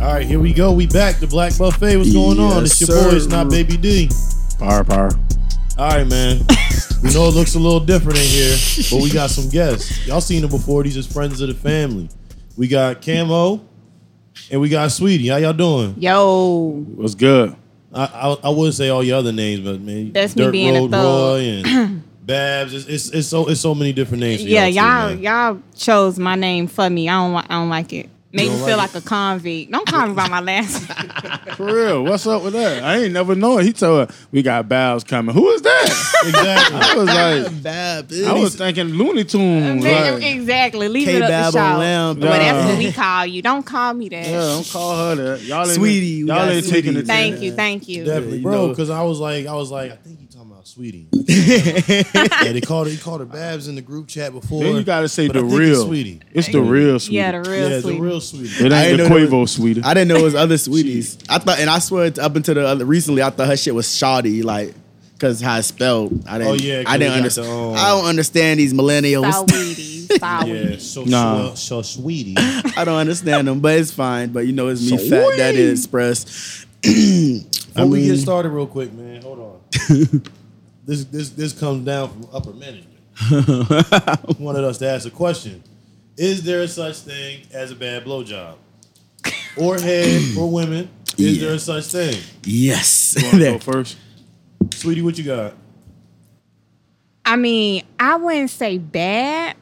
All right, here we go. We back. The Black Buffet. What's going on? Yes, It's your boy. It's not Baby D. Power, power. All right, man. we know it looks a little different in here, but we got some guests. Y'all seen them before. These is friends of the family. We got Camo and we got Sweetie. How y'all doing? Yo, What's good? I I, I would say all your other names, but man, That's me Dirt being a Road thug. Roy and Babs. It's, it's it's so it's so many different names. For yeah, y'all, y'all too, man. y'all chose my name for me. I don't li- I don't like it. Make You me feel like like, a convict. Don't call me by my last. Name. For real. What's up with that? I ain't never known. He told her we got Babs coming. Who is that? exactly. I was like, Bab. I was thinking Looney Tunes. Man, Like, exactly. Leave it up K-Bab to on y'all. Lamb. But that's what we call you. Don't call me that. yeah, don't call her that. Y'all ain't, Sweetie, we Y'all got ain't taking Sweetie. it. Thank you, thank you. Definitely, you bro. Because I was like, I was like, I think you talking about Sweetie. yeah, they called her. He called her Babs in the group chat before. Then you gotta say but the I think it's real. Sweetie. It's the real sweetie. Yeah, the real yeah, sweet. the real Sweetie. it I ain't the didn't know there Quavo sweetie. I didn't know it was other sweeties. I thought, and I swear up until the other, recently, I thought her shit was shoddy, like because how it's spelled. I didn't. Oh, yeah, 'cause I didn't got understand. the, um, I don't understand these millennials. Saweetie. Yeah, so Nah. so, so Sweetie. I don't understand them, but it's fine. But you know, it's me, So Fat Daddy weak. Express. Before we mean- get started, real quick, man, hold on. This this this comes down from upper management. Wanted us to ask a question: Is there a such thing as a bad blowjob, or head for women? Is Yeah. there a such thing? Yes. You wanna go first? Sweetie, what you got? I mean, I wouldn't say bad.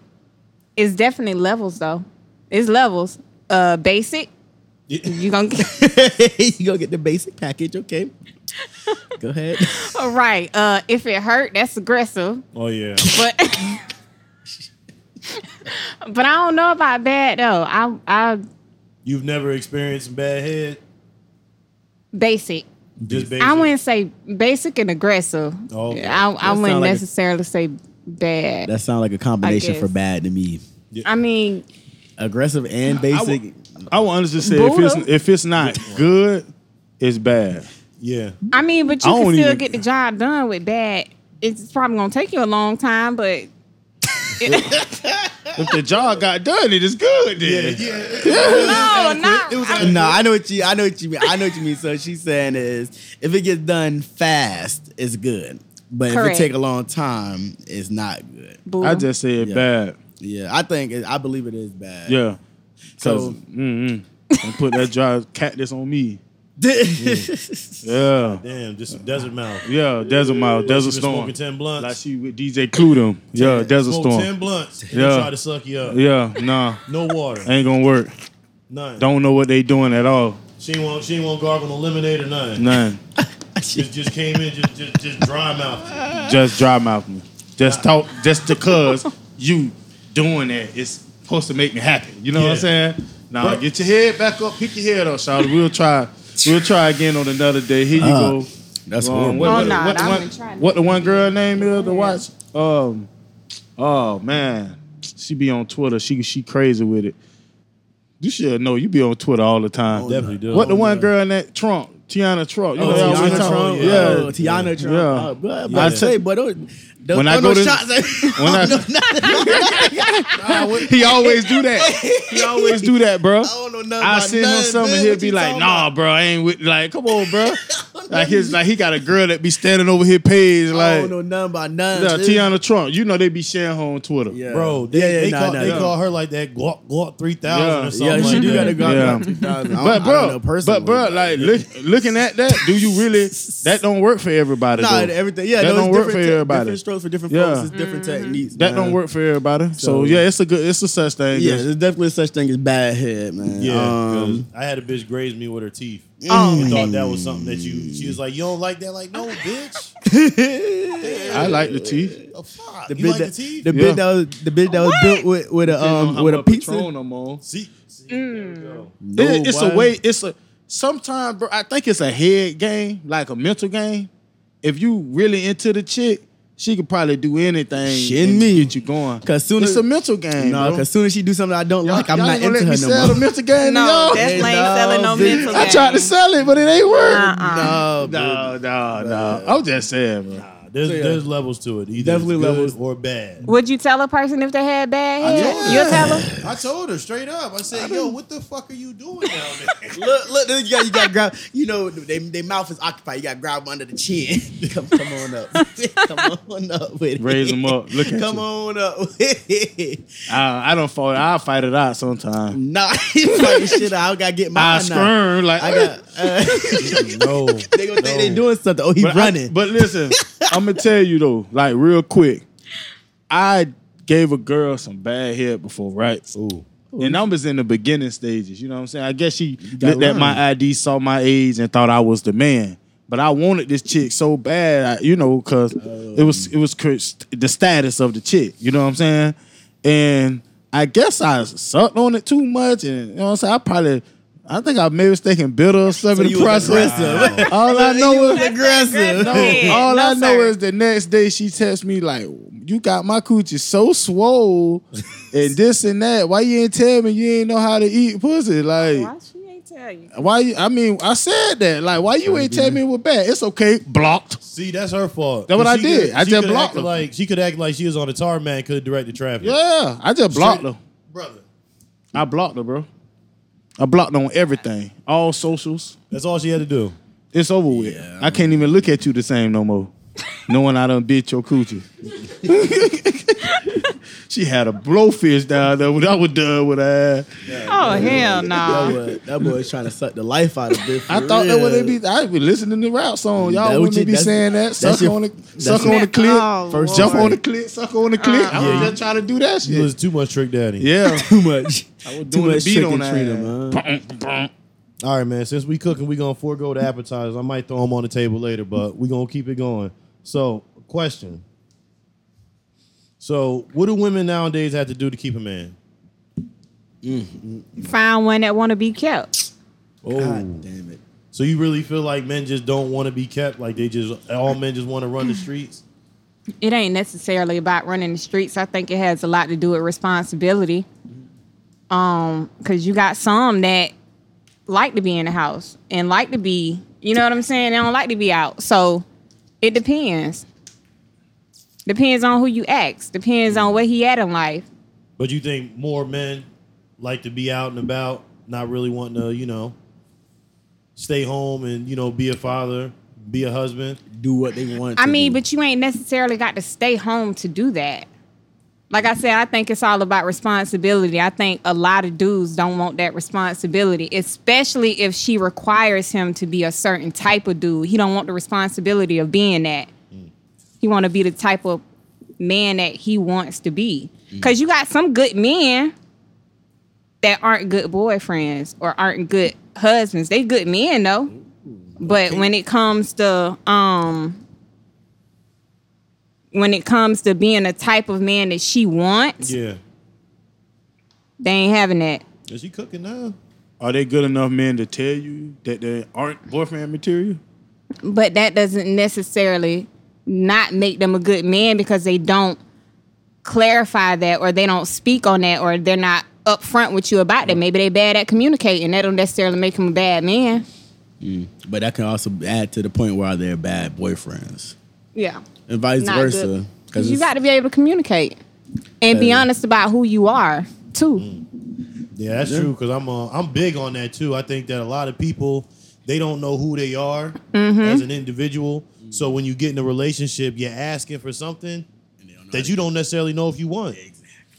It's definitely levels though. It's levels. Uh, basic. Yeah. You gonna you go get the basic package, okay? Go ahead. All right. Uh, if it hurt, that's aggressive. Oh yeah, But but I don't know about bad though. I I you've never experienced bad head. basic. Just basic. I wouldn't say basic and aggressive. Oh, okay. I, I That wouldn't like a- necessarily say bad. That sounds like a combination guess. for bad to me. I mean, Aggressive and basic. I would honestly say if it's if it's not good, it's bad. Yeah, I mean, but I you can don't still even- get the job done with bad. It's probably gonna take you a long time, but If the job got done, it is good. Then. no, not. I- No, I know what you. I know what you mean. I know what you mean. So she's saying is, if it gets done fast, it's good. But if it take a long time, it's not good. Boo. I just said Yeah. bad. Yeah, I think it, I believe it is bad. Yeah. So So mm-mm. Don't put that dry cactus on me. Yeah. damn, just some desert mouth. Yeah, Desert mouth, She Desert Storm. Smoking ten blunts. Like she with DJ Cluedem. Yeah, Desert Smoke Storm. ten blunts. And Yeah. yeah. Try to suck you up. Yeah, nah, No water. ain't gonna work. None. Don't know what they doing at all. She won't. She ain't want gargle no lemonade or nothing. None. Just just came in. Just just just dry mouth. Just dry mouth me. Just talk. Just because you doing that, it's supposed to make me happy. You know what I'm saying? Now But- get your head back up. Pick your head up, Charlotte. We'll try. We'll try again on another day. Here you Uh, go. That's Um, horrible. what, Oh, what, nah, what, the I'm gonna try what the one girl name is to watch? Um, oh man, she be on Twitter. She she crazy with it. You should know. You be on Twitter all the time. Definitely do. What the Oh, one yeah. girl that Trump, Tiana Trump. You Oh, know, y'all Tiana always talk- Trump, Yeah, Oh, Tiana Trump. Yeah. Uh, but, Yeah. I say, but don't, don't When I go no to- shots at when I, he always do that. He always do that, bro. I don't know nothing I about send him nothing, something, man. he'll be like, "Nah, about? bro, I ain't with." Like, come on, bro. like his, like he got a girl that be standing over his page, I like don't know nothing about nothing. yeah, Tiana Trump. You know they be sharing her on Twitter. Yeah. Bro, they, yeah, yeah, they, nah, call, nah, they yeah. call her like that Glock, Glock 3000 Yeah. or something Yeah, she like do that. got a go Yeah. about 2000. I don't- But bro, know personally, but bro, like look, looking at that, do you really? That don't work for everybody. Nah, though. everything. Yeah, that no, don't work for everybody. Different strokes for different Yeah. folks. It's different techniques. That man. don't work for everybody. So, So- yeah, it's a good, it's a such thing. Yeah, as- there's definitely such thing as bad head, man. Yeah, Um, I had a bitch graze me with her teeth. Oh, I thought that was something that you. She was like, "You don't like that?" Like, no, bitch. I like the teeth. Oh, fuck. the you bitch like that, the teeth? the Yeah. bitch that was the bitch that was built with with a Didn't know um with a much pizza. No more. See, see there you go. No, It- it's boy. a way. It's a sometimes, bro. I think it's a head game, like a mental game. If you really into the chick, she could probably do anything. Shitting and me. get you going. Cause soon it's as- a mental game. No, bro. because soon as she do something I don't like, I'm Y'all not ain't gonna into let her me no sell more. the mental game. to no, y'all? definitely ain't no, selling no bitch. mental. I tried to sell it, but it ain't work. Uh-uh. No, No, no, no. I'm just saying, bro. Nah, There's So, yeah. there's levels to it. Either Definitely it's good levels. or bad. Would you tell a person if they had bad head? told You'll tell them. I told her straight up. I said, "Yo, what the fuck are you doing down there?" Look, look, you got, you got grab. You know, they, their mouth is occupied. You got to grab 'em under the chin. come, come on up. come on up with it. Raise 'em up. Look at Come you. on up with it. I, I don't fall. I fight it out sometimes. Nah, you fucking shit. I gotta get I mine squirm like I got. Uh, no, they gonna think they doing something. Oh, he But I- running. but listen, I'm gonna tell you though, like real quick, I gave a girl some bad head before, right? Ooh. And I was in the beginning stages. You know what I'm saying? I guess she looked at my. ID, saw my age, and thought I was the man. But I wanted this chick so bad, I- you know, because it was it was the status of the chick. You know what I'm saying? And I guess I sucked on it too much, and you know what I'm saying. I probably, I think I maybe mistaken bitter or something. So in you process. aggressive. All I know is was aggressive. no, all no, I know sir. is the next day she texts me like, "You got my coochie so swole, and this and that. Why you ain't tell me you ain't know how to eat pussy? Like, Why she ain't tell you? why? You, I mean, I said that. Like, why you ain't tell me it was bad? It's okay. Blocked. See, that's her fault. That's what I did. could- I just blocked her. Like she could act like she was on the tarmac, could direct the traffic. Yeah, I just blocked her. brother. I blocked her, bro. I blocked on everything, all socials. That's all she had to do. It's over with. Yeah, I can't even look at you the same no more. Knowing I done bit your coochie. she had a blowfish down there when I was done with her. ass. Oh hell no! boy, that boy is trying to suck the life out of bitch. I thought that would they be. I be listening to rap song. Y'all what wouldn't you- be saying that. Suck your- on the suck on the clip. Oh, First Jump Lord. on the clip. Suck on the clip. I Yeah. was just trying to do that He shit. was too much trick daddy. yeah. too much. I was Too doing the much beat trick on that. treat him, man. All right, man. Since we cooking, we gonna forego the appetizers. I might throw them on the table later, but we gonna keep it going. So, question. So, what do women nowadays have to do to keep a man? Find one that want to be kept. Oh, God damn it. so you really feel like men just don't want to be kept? Like they just all men just want to run the streets? It ain't necessarily about running the streets. I think it has a lot to do with responsibility. Um, cause you got some that like to be in the house and like to be, you know what I'm saying? They don't like to be out. So it depends. Depends on who you ask. Depends on mm-hmm. where he at in life. But you think more men like to be out and about, not really wanting to, you know, stay home and you know be a father, be a husband? Do what they want. I to mean, do. but you ain't necessarily got to stay home to do that. Like I said, I think it's all about responsibility. I think a lot of dudes don't want that responsibility, especially if she requires him to be a certain type of dude. He don't want the responsibility of being that. He want to be the type of man that he wants to be. Cuz you got some good men that aren't good boyfriends or aren't good husbands. They good men though. But when it comes to um when it comes to being the type of man that she wants, Yeah. they ain't having that. Is he cooking now? Are they good enough men to tell you that they aren't boyfriend material? But that doesn't necessarily not make them a good man because they don't clarify that or they don't speak on that or they're not upfront with you about that. Maybe they bad at communicating. That don't necessarily make them a bad man. Mm. but that can also add to the point where they're bad boyfriends, Yeah. and vice Not versa. Because you got to be able to communicate and be honest about who you are too. Mm. Yeah, that's true. Because I'm uh, I'm big on that too. I think that a lot of people they don't know who they are mm-hmm. as an individual. So when you get in a relationship, you're asking for something that you don't necessarily know if you want.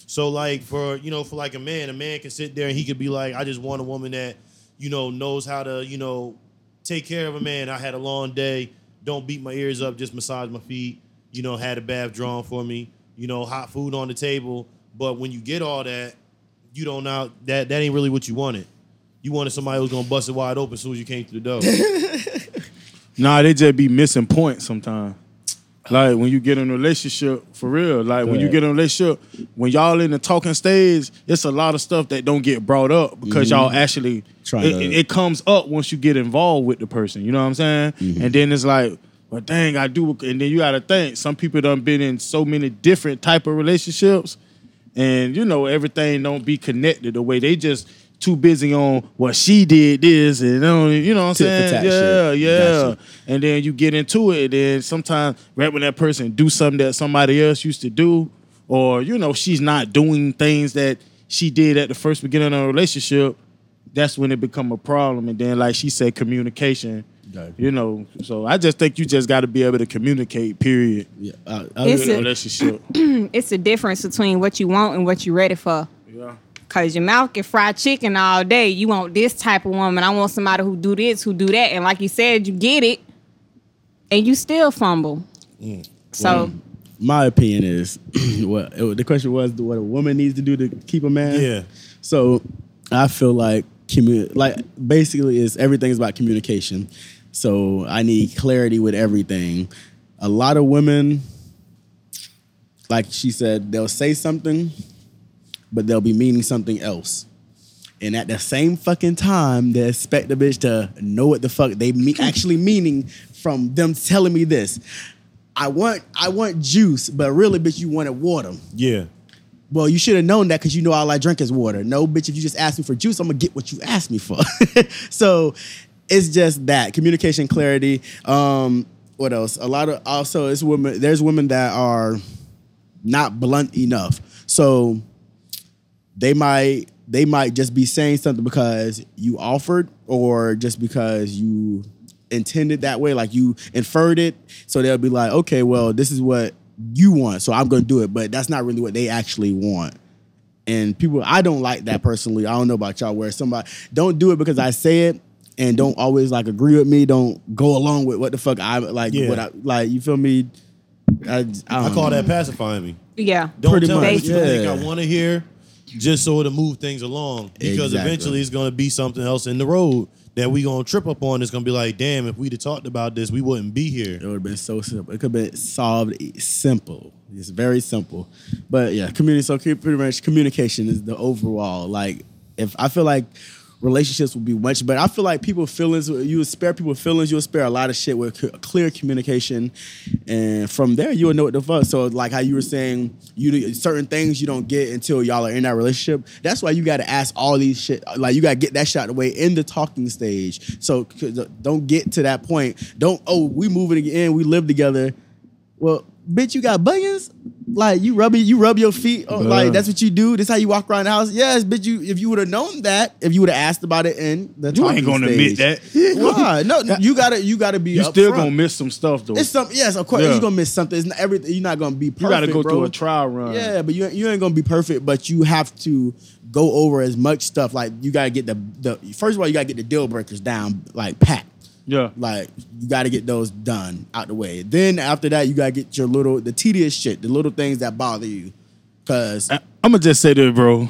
So like for you know for like a man, a man can sit there and he could be like, I just want a woman that you know knows how to you know take care of a man. I had a long day. Don't beat my ears up. Just massage my feet. You know, had a bath drawn for me. You know, hot food on the table. But when you get all that, you don't know that that ain't really what you wanted. You wanted somebody who's gonna bust it wide open as soon as you came through the door. Nah, they just be missing points sometimes. Like when you get in a relationship, for real. Like when you get in a relationship, when y'all in the talking stage, it's a lot of stuff that don't get brought up because y'all mm-hmm. actually Trying it, to- it- it comes up once you get involved with the person. You know what I'm saying? Mm-hmm. And then it's like, well, dang, I do. And then you got to think some people done been in so many different type of relationships, and you know everything don't be connected the way they just too busy on well she did this and you know, you know what I'm Tit saying? Yeah, shit. yeah. And then you get into it, and then sometimes right when that person do something that somebody else used to do, or you know, she's not doing things that she did at the first beginning of a relationship, that's when it become a problem. And then like she said, communication. Right. You know, so I just think you just got to be able to communicate. Period. Yeah, uh, It's in a a- relationship. It's the difference between what you want and what you're ready for. yeah. Cause your mouth can fried chicken all day. You want this type of woman. I want somebody who do this, who do that. And like you said, you get it, and you still fumble. Mm. So mm. my opinion is what the question was what a woman needs to do to keep a man. Yeah. So I feel like commu- like basically is everything is about communication. So I need clarity with everything. A lot of women, like she said, they'll say something, but they'll be meaning something else. And at the same fucking time, they expect the bitch to know what the fuck they me- actually meaning from them telling me this. I want I want juice, but really, bitch, you wanted water. Yeah. Well, you should have known that because you know all I drink is water. No, bitch, if you just ask me for juice, I'm gonna get what you asked me for. so it's just that communication, clarity. Um, what else? A lot of also it's women. There's women that are not blunt enough. So they might they might just be saying something because you offered or just because you intended that way like you inferred it so they'll be like okay well this is what you want so i'm gonna do it but that's not really what they actually want and people i don't like that personally i don't know about y'all where somebody don't do it because i say it and don't always like agree with me don't go along with what the fuck i like Yeah. what I, like you feel me i, I, I don't call know. that pacifying me. yeah, Don't Pretty tell me what you think. I want to hear, just so to move things along. Because Exactly. eventually it's going to be something else in the road that we going to trip up on. It's going to be like, damn, if we'd have talked about this, we wouldn't be here. It would have been so simple. It could have been solved simple. It's very simple. But yeah, community. So pretty much communication is the overall. Like, if I feel like relationships will be much better. I feel like people feelings. You would spare people feelings. You'll spare a lot of shit with clear communication, and from there you'll know what the fuck. So like how you were saying, you certain things you don't get until y'all are in that relationship. That's why you got to ask all these shit. Like you got to get that shot away in the talking stage. So uh, don't get to that point. Don't oh we moving in, we live together. Well, bitch, you got bunions. Like you rub you rub your feet. on- like that's what you do. This how you walk around the house. Yes, bitch. You if you would have known that, if you would have asked about it in the You ain't gonna stage. admit that. Why? No, you gotta you gotta be. You still front. gonna miss some stuff though. It's some yes, of course Yeah. you're gonna miss something. It's not everything. You're not gonna be. Perfect, you got to go bro. through a trial run. Yeah, but you you ain't gonna be perfect. But you have to go over as much stuff. Like you gotta get the the first of all you gotta get the deal breakers down like pat. Yeah. Like you got to get those done out the way. Then after that, you got to get your little the tedious shit, the little things that bother you. Cause I, am gonna just say this, bro.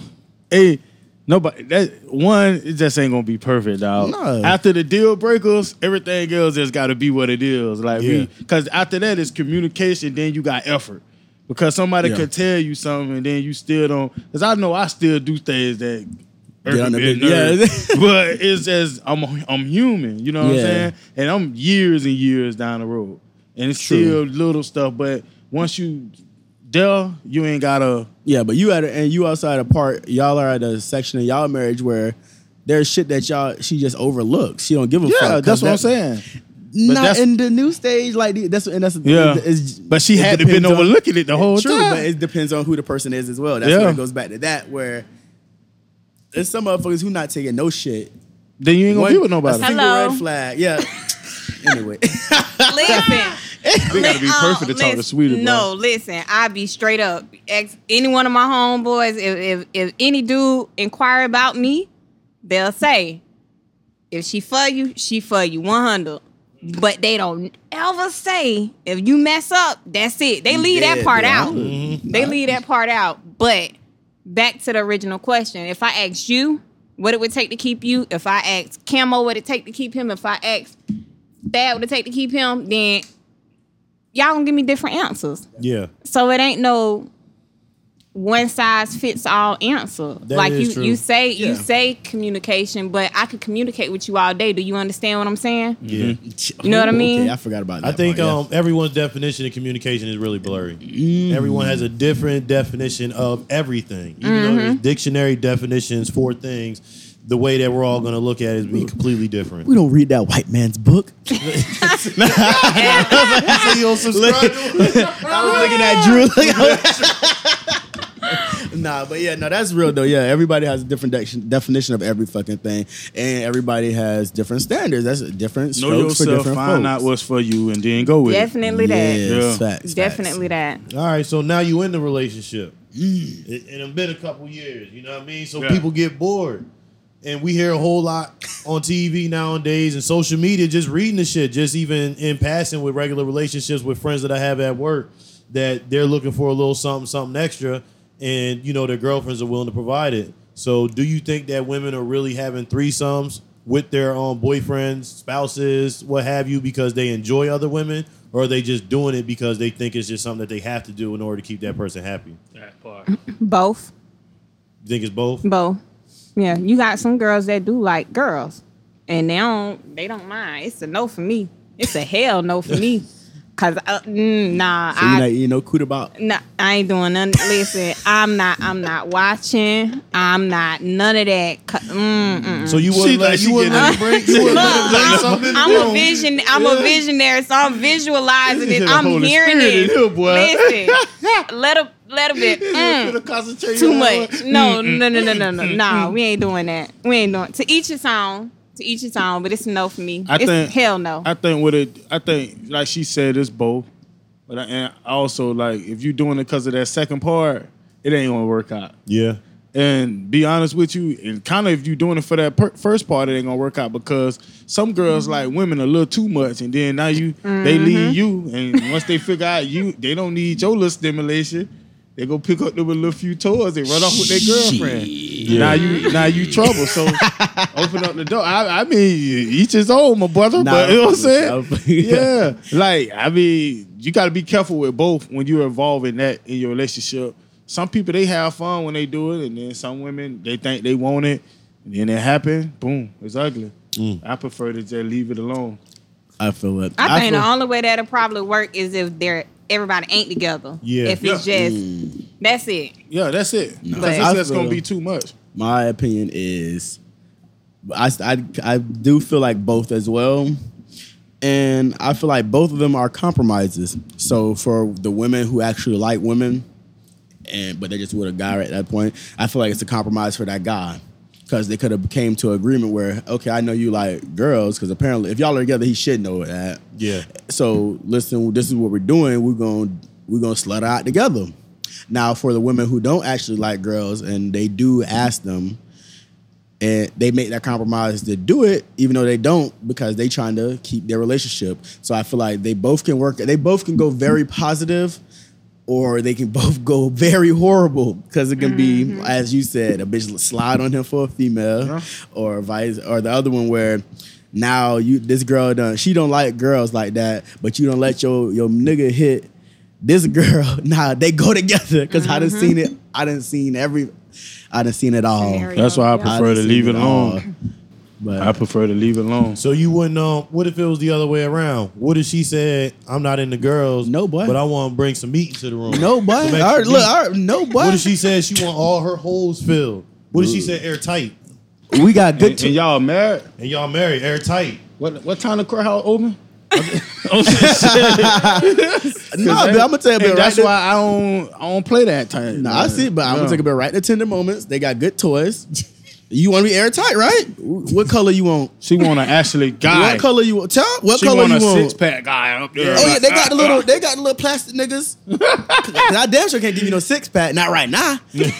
Hey, nobody. That one, it just ain't gonna be perfect, dog. No. After the deal breakers, everything else has got to be what it is. Like Yeah. we, because after that is communication. Then you got effort. Because somebody Yeah. could tell you something, and then you still don't. Because I know I still do things that. Get on the bit- yeah. but it's just I'm I'm human, you know what Yeah. I'm saying? And I'm years and years down the road, and it's True. still little stuff. But once you there, you ain't gotta. yeah, but you at a, and you outside a part. Y'all are at a section of y'all marriage where there's shit that y'all she just overlooks. She don't give a fuck. Yeah, that's what I'm that- saying. Not in the new stage like that's and that's Yeah, but she had to been on- overlooking it the whole True, time. but it depends on who the person is as well. That's Yeah. where it goes back to that where there's some motherfuckers who not taking no shit. then you ain't gonna One- be with nobody. A single Hello. red flag. Yeah. anyway. listen. We gotta be Li- perfect to talk to listen, Sweetie, bro. No, listen, I be straight up. Ex any one of my homeboys, if, if if any dude inquire about me, they'll say, if she for you, she for you, one hundred. But they don't ever say if you mess up, that's it. They leave that dead, part yeah. out. Mm-hmm. They leave that part out. But back to the original question: If I asked you what it would take to keep you, if I asked Camo what it take to keep him, if I asked Dad what it take to keep him, then y'all gonna give me different answers. Yeah. So it ain't no one size fits all answer. That like is you, true. you say Yeah. you say communication, but I could communicate with you all day. Do you understand what I'm saying? Yeah. You know what I mean? Okay, I forgot about that. I think part, yeah. um, everyone's definition of communication is really blurry. Mm. Everyone has a different definition of everything. Even Mm-hmm. there's dictionary definitions for things, the way that we're all gonna look at it is be completely different. We don't read that white man's book. so you don't subscribe? I was looking at Drew. Nah, but yeah, no, that's real though. Yeah, everybody has a different de- definition of every fucking thing, and everybody has different standards. That's different Know strokes for different find folks. out what's for you, and then go with it. Definitely that. Yes, Yeah. facts, Definitely that. All right, so now you in the relationship. Mm. It, and it's been a couple years, you know what I mean? So Yeah. people get bored. And we hear a whole lot on TV nowadays and social media just reading the shit, just even in passing with regular relationships with friends that I have at work that they're looking for a little something, something extra, and you know their girlfriends are willing to provide it. So do you think that women are really having threesomes with their um, boyfriends, spouses, what have you, because they enjoy other women, or are they just doing it because they think it's just something that they have to do in order to keep that person happy? That part. Both. You think it's both? Both. Yeah, you got some girls that do like girls, and they don't. They don't mind. It's a no for me. It's a hell no for me. Cause uh, mm, nah, So you I know, you know, coot about. nah, I ain't doing none. Listen, I'm not. I'm not watching. I'm not none of that. Co- Mm, mm. So you wouldn't let like you wouldn't let it break. You wouldn't let break I'm, something. I'm a know? vision. I'm a visionary, so I'm visualizing This it. is the I'm Holy hearing Spirit in it. here, boy. Listen, let a let a bit. Mm. concentrate Too much. No, no, no, no, no, no. Nah, we ain't doing that. We ain't doing. To each his own. To each his own. But it's no for me. I it's think hell no. I think what it. I think like she said, it's both. But I, and also like if you're doing it because of that second part, it ain't gonna work out. Yeah. And be honest with you, and kind of if you're doing it for that per- first part, it ain't gonna work out because some girls mm-hmm. like women a little too much, and then now you they mm-hmm. leave you, and once they figure out you, they don't need your little stimulation. They go pick up them a little few toys and run off with their girlfriend. Now you now you trouble. So open up the door. I, I mean, each his own, my brother. Nah, but you know what I'm I'm- saying? yeah. Like I mean, you got to be careful with both when you're involved in that in your relationship. Some people they have fun when they do it, and then some women they think they want it, and then it happen. Boom, it's ugly. Mm. I prefer to just leave it alone. I feel it. I think feel, the only way that'll probably work is if they're everybody ain't together. Yeah. If it's Yeah. just mm. that's it. Yeah, that's it. Because But- it's just gonna be too much. my opinion is, I, I I do feel like both as well, and I feel like both of them are compromises. So for the women who actually like women, and but they're just with a guy at that point, I feel like it's a compromise for that guy. Because they could have came to agreement where, okay, I know you like girls, because apparently if y'all are together, he should know that. Yeah. So listen, this is what we're doing. We're gonna we're gonna slut out together. Now for the women who don't actually like girls and they do ask them, and they make that compromise to do it, even though they don't, because they trying to keep their relationship. So I feel like they both can work. They both can go very positive, or they can both go very horrible because it can be, mm-hmm. as you said, a bitch slide on him for a female, or vice, or the other one where now you this girl done she don't like girls like that, but you don't let your your nigga hit this girl. Nah, they go together because I done seen mm-hmm. it. I done seen every. I done seen it all. Scenario. That's why I prefer done to leave it all. alone. But I prefer to leave it alone. So you wouldn't um what if it was the other way around? What if she said, I'm not into girls, No, boy. but I want to bring some meat into the room. no, boy. Some extra All right, look, meat. all right, no, boy. What if she said she want all her holes filled? What if she said airtight? we got good. And, and y'all married? And y'all married airtight? What what time the courthouse open? no, but I'm gonna tell you, And right that's there- why I don't I don't play that time. No, I see, but I'm gonna take a bit right to tender moments. They got good toys. You want to be airtight, right? What color you want? She want to actually guy. What color you want? Tell what she color want you a want. six pack guy up there. Oh yeah, they got the little, they got the little plastic niggas. 'Cause I damn sure can't give you no six pack, not right now.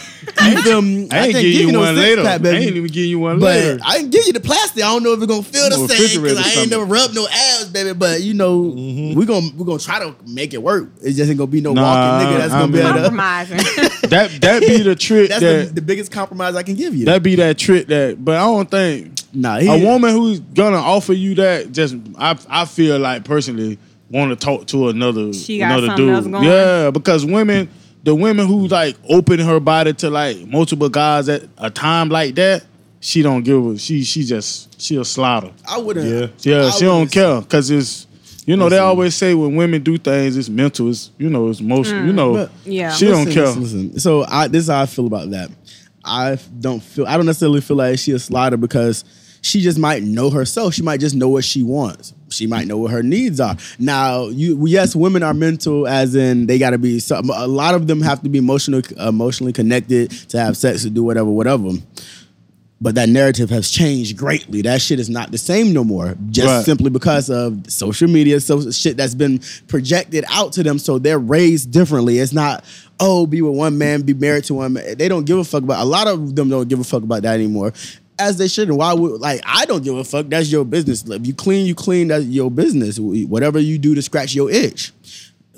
You feel me? I ain't can't give you one later. six-pack, I ain't even give you one But later. I can give you the plastic. I don't know if it's gonna feel the same because I ain't never rubbed no abs, baby. But you know, Mm-hmm. we gonna we gonna try to make it work. It just ain't gonna be no Nah, walking nigga that's I gonna be mean- able to. Compromising. that that be the trick That's the, that the biggest compromise I can give you. that be that trick that. But I don't think nah, he, a woman who's gonna offer you that just I I feel like personally want to talk to another She got another dude. else going. Yeah, because women, the women who like open her body to like multiple guys at a time like that, she don't give a she she just she'll slaughter. I wouldn't. Yeah. Yeah, I she don't wouldn't- care because it's you know they always say when women do things it's mental it's you know it's emotional you mm. know But- Yeah. she don't care listen, listen. So I, this is how I feel about that. I don't feel I don't necessarily feel like she a slider because she just might know herself. She might just know what she wants. She might know what her needs are. Now, you yes, women are mental, as in they got to be. Some, a lot of them have to be emotional, emotionally connected to have sex to do whatever, whatever. But that narrative has changed greatly. That shit is not the same no more. Just Right. simply because of social media, so shit that's been projected out to them. So they're raised differently. It's not, oh, be with one man, be married to one man. They don't give a fuck about. A lot of them don't give a fuck about that anymore. As they shouldn't. Why would like I don't give a fuck. That's your business. If you clean, you clean. That's your business. Whatever you do to scratch your itch.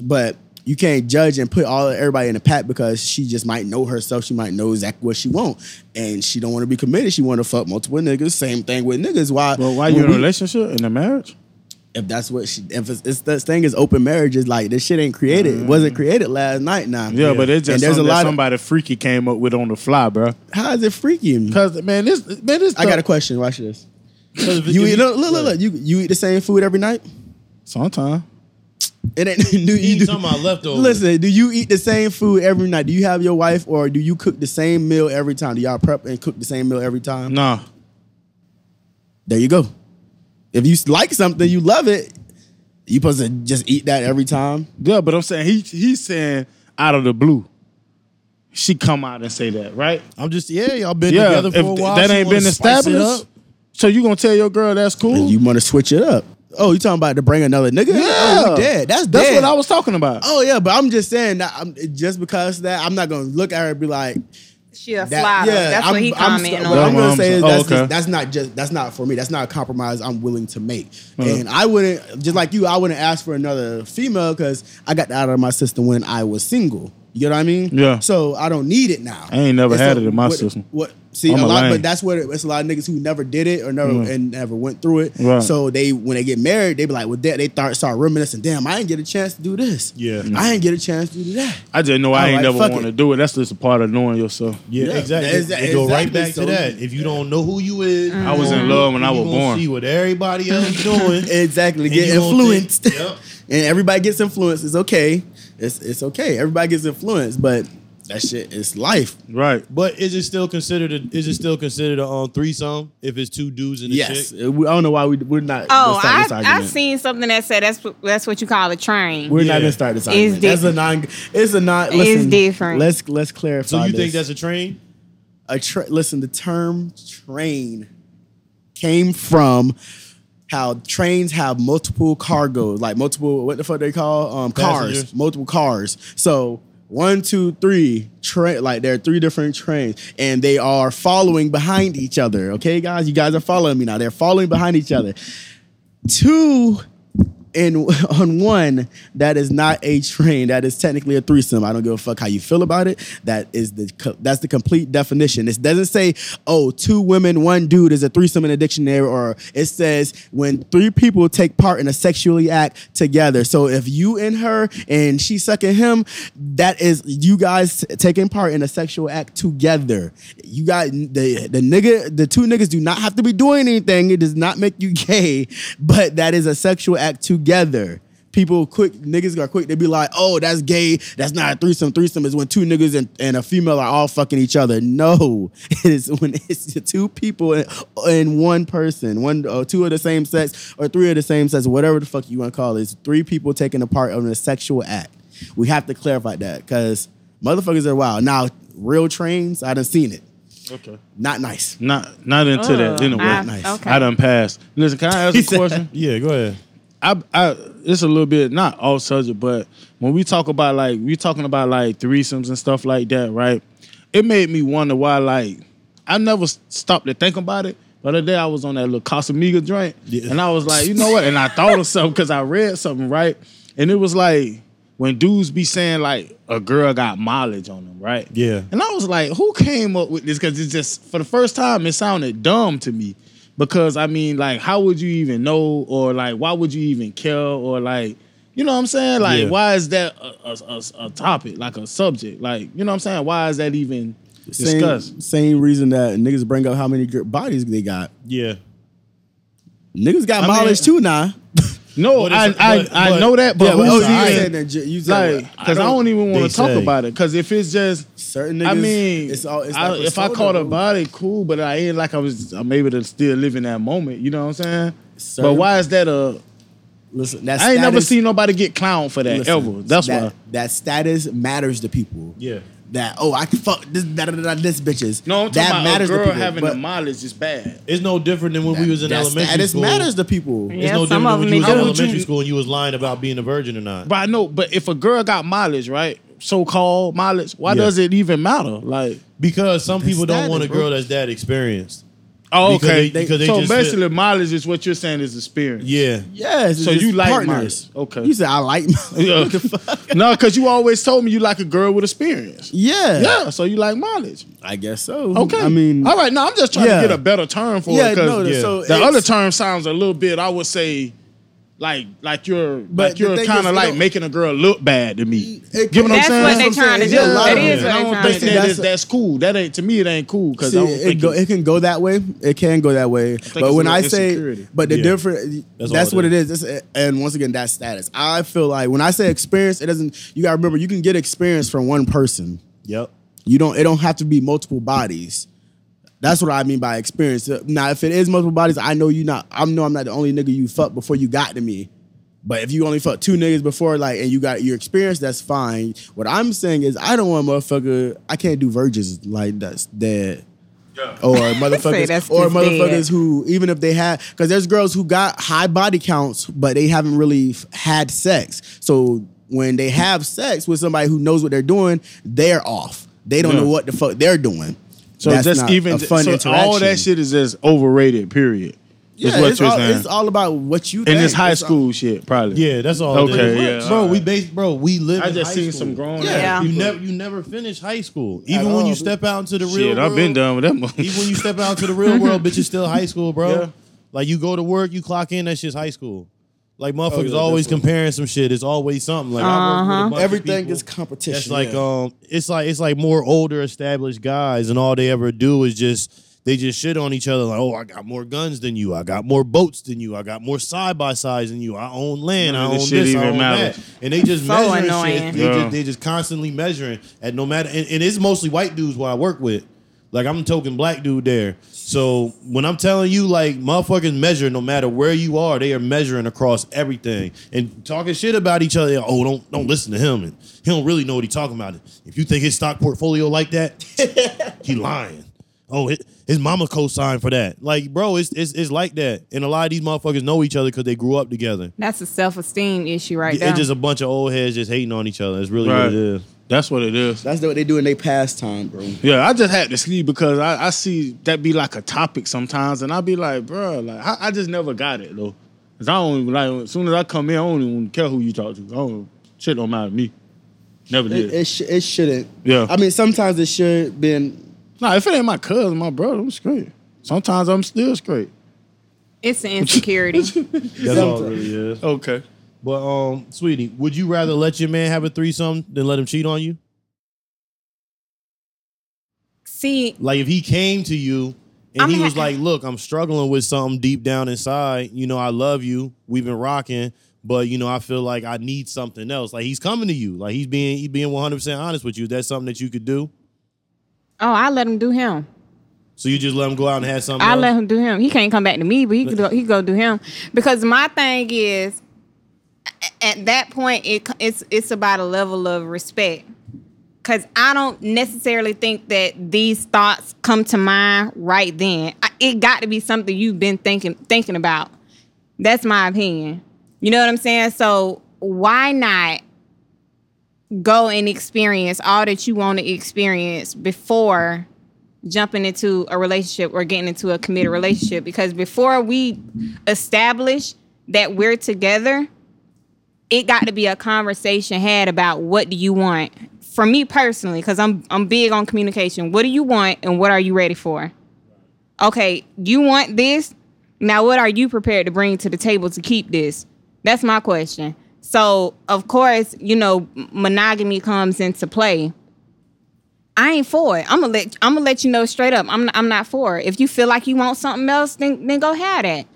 But you can't judge and put all everybody in a pack because she just might know herself. She might know exactly what she want, and she don't want to be committed. She want to fuck multiple niggas. Same thing with niggas. Why? Well, why you in a relationship in a marriage? If that's what she, if it's, it's this thing is open marriage marriages, like this shit ain't created. It wasn't created last night. Now, Mm. Yeah, but it's And just there's a lot of- somebody freaky came up with on the fly, bro. How is it freaky? Cause man, this man, this I got a question. Watch this. You eat look look look, look. You you eat the same food every night? Sometime. It ain't. Do You you do, talking about leftovers. Listen, do you eat the same food every night? Do you have your wife, or do you cook the same meal every time? Do y'all prep and cook the same meal every time? Nah. There you go. If you like something, you love it. You supposed to just eat that every time. Yeah, but I'm saying he he's saying out of the blue. She come out and say that, right? I'm just yeah, y'all been yeah, together for if a while. that ain't been established. up. So you gonna tell your girl that's cool? And you want to switch it up. Oh, you talking about to bring another nigga? Oh, yeah, oh, we dead. That's that's what I was talking about. Oh yeah, but I'm just saying that I'm, just because of that, I'm not gonna look at her and be like, She a that, slider. That's I'm, what he I'm, commenting what I'm gonna say is so- oh, that's, okay. just- that's not just that's not for me. That's not a compromise I'm willing to make. Uh-huh. And I wouldn't just like you. I wouldn't ask for another female because I got that out of my system when I was single. You know what I mean? Yeah. So I don't need it now. I ain't never And had so it in my what- system. What? See, I'm a a lot, lame. but that's what it, it's a lot of niggas who never did it or never and never went through it. Right. So they when they get married, they be like, well, they, they start start reminiscing. Damn, I didn't get a chance to do this. Yeah. I didn't get a chance to do that. I just know I ain't Alright, never want to do it. That's just a part of knowing yourself. Yeah, Yeah, exactly. exa- It go right back So- to that. If you don't know who you is, I was in love when I was gonna born. See what everybody else doing. Exactly. And Get influenced. think- Yep. and everybody gets influenced. It's okay. It's it's okay. Everybody gets influenced, but that shit is life. Right. But is it still considered? A, is it still considered a um, threesome if it's two dudes and a Yes. chick? We- I don't know why we, we're not. Oh, I this I argument. seen something that said that's that's what you call a train. We're not Yeah. gonna start this It's argument. That's a different. non. It's a non. It's different. Let's let's clarify. So you think that's a train? a tra- listen, the term train came from how trains have multiple cargoes, like multiple what the fuck they call um cars, multiple cars. So one, two, three, train like there are three different trains, and they are following behind each other. Okay, guys, you guys are following me now. They're following behind each other. Two in on one that is not a train. That is technically a threesome. I don't give a fuck how you feel about it. That is the that's the complete definition. It doesn't say oh two women one dude is a threesome in a dictionary or it says when three people take part in a sexually act together. So if you and her and she sucking him that is you guys taking part in a sexual act together. You got the the nigga the two niggas do not have to be doing anything. It does not make you gay but that is a sexual act together people quick niggas are quick they be like oh that's gay that's not a threesome threesome is when two niggas and, and a female are all fucking each other no it is when it's two people and, and one person one or two of the same sex or three of the same sex whatever the fuck you want to call it it's three people taking a part of a sexual act we have to clarify that because motherfuckers are wild now real trains i done seen it Okay. not nice Not not into that Ugh, anyway. I- Nice. okay. I done passed. Listen, can I ask a question? Yeah, go ahead. I, I, it's a little bit not all subject, but when we talk about like we talking about like threesomes and stuff like that, right? It made me wonder why. Like, I never stopped to think about it. But the other day I was on that little Casamiga joint, Yeah. and I was like, you know what? And I thought of something because I read something, right? And it was like when dudes be saying like a girl got mileage on them, right? Yeah. And I was like, who came up with this? Because it's just for the first time, it sounded dumb to me. Because I mean, like, how would you even know, or like, why would you even care, or like, you know what I'm saying? Like, Yeah. why is that a, a, a- a topic, like a subject? Like, you know what I'm saying? Why is that even discussed? same, same reason that niggas bring up how many bodies they got Yeah. niggas got I mean- mileage too now No, But I I, but- I but- know that, but Yeah, but who's oh, you even that you said like? Because I, don't even want to talk say- about it. Because if it's just Certain niggas, I mean, it's all, it's I- like if I caught a body, cool, but I ain't like I was. I'm able to still live in that moment. You know what I'm saying? but why is that a? Listen, that I ain't never seen nobody get clowned for that listen, ever. That's that, why. that status matters to people. Yeah. That oh I can fuck this da, da, da, da, this bitches. No, I'm talking that about matters a girl people. having but the mileage is bad. It's no different than when we was in that elementary status school. matters to people. Yeah, It's no some different of than when them you was do. in How you- elementary school and you was lying about being a virgin or not. But I know, but if a girl got mileage, right? So called mileage, why Yeah. does it even matter? Like, Because some people don't want a bro. girl that's that experienced. Oh, Because okay. they- because they so just basically, mileage is what you're saying is experience. Yeah. Yes. So you like partners. mileage. Okay. You said I like. Yeah. what the fuck? no, because you always told me you like a girl with experience. Yeah. Yeah, so you like mileage. I guess so. Okay. I mean, all right. No, I'm just trying yeah. to get a better term for Yeah, it because no, yeah. so the other term sounds a little bit. I would say, like, like you're, But like you're kind of like making a girl look bad to me. It- Get what I'm That's saying? what they That's what I'm trying to do. saying. Yeah, a lot It of is them. what I they don't trying think to do. that's, that's cool. That ain't to me. It ain't cool because See, I don't it, go, it- it can go that way. It can go that way. But when I say, but the Yeah. different, That's that's, what it it is. It's- and once again, that's status. I feel like when I say experience, it doesn't. You gotta remember, you can get experience from one person. Yep. You don't. It don't have to be multiple bodies. That's what I mean by experience. Now, if it is multiple bodies, I know you not. I know I'm not the only nigga you fucked before you got to me. But if you only fucked two niggas before, like, and you got your experience, that's fine. What I'm saying is, I don't want a motherfucker. I can't do virgins like that's dead. Or motherfuckers, or motherfuckers dead. who, even if they had, because there's girls who got high body counts, but they haven't really f- had sex. So when they have sex with somebody who knows what they're doing, they're off. They don't Yeah. know what the fuck they're doing. So That's just not even a fun so interaction. all that shit is just overrated. Period. Yeah, is what it's, you're all, saying. it's all about what you In think. this high It's all- school shit, probably. Yeah, that's all. it Okay, is. yeah, bro. alright. We base, bro. We live. I in just high seen school. some grown Yeah. ass You never, you never finish high school. Even At when you all. step out into the real Shit, world. I've been done with them. Even when you step out into the real world, bitch, it's still high school, bro. Yeah. Like you go to work, you clock in, that shit's high school. Like motherfuckers yeah, always comparing some shit. It's always something. Like I work with a bunch of Everything is competition. That's like yeah. um, it's like it's like more older established guys, and all they ever do is just they just shit on each other. Like, oh, I got more guns than you. I got more boats than you. I got more side by sides than you. I own land. None I own this shit this. I own matters. that. And they just So measuring annoying. shit. They, Yeah. just, they just constantly measuring at no matter. And, and it's mostly white dudes who I work with. Like I'm a token black dude there. So when I'm telling you, like motherfuckers measure no matter where you are, they are measuring across everything and talking shit about each other. Oh, don't don't listen to him, and he don't really know what he's talking about. If you think his stock portfolio like that, he lying. Oh, his, his mama co-signed for that. Like, bro, it's, it's it's like that. And a lot of these motherfuckers know each other because they grew up together. That's a self esteem issue right there. It's there. just a bunch of old heads just hating on each other. It's really Right. what it is. That's what it is. That's what they do in their pastime, bro. Yeah, I just had to see because I, I see that be like a topic sometimes, and I be like, bro, like I, I just never got it though. Cause I don't even, like as soon as I come in, I don't even care who you talk to. I don't shit don't matter to me. Never did. It, it, sh- it shouldn't. Yeah. I mean, sometimes it should been. nah, if it ain't my cousin, my brother, I'm straight. Sometimes I'm still straight. it's an insecurity. That's all it really is. Okay. But um, sweetie, would you rather let your man have a threesome than let him cheat on you? See, Like if he came to you and I'm he ha- was like, "Look, I'm struggling with something deep down inside. You know, I love you. We've been rocking, but you know, I feel like I need something else." Like he's coming to you. Like he's being he's being 100 percent honest with you. That's something that you could do. oh, I let him do him. So you just let him go out and have something. I else? let him do him. He can't come back to me, but he could go, he go do him. Because my thing is, at that point, it it's it's about a level of respect. Cause I don't necessarily think that these thoughts come to mind right then. I, it got to be something you've been thinking thinking about. That's my opinion. You know what I'm saying? So why not go and experience all that you want to experience before jumping into a relationship or getting into a committed relationship because before we establish that we're together it got to be a conversation had about what do you want for me personally because i'm i'm big on communication what do you want and what are you ready for okay you want this now what are you prepared to bring to the table to keep this that's my question so of course you know monogamy comes into play I ain't for it. I'm gonna let I'm gonna let you know straight up. I'm not, I'm not for it. If you feel like you want something else, then then go have that.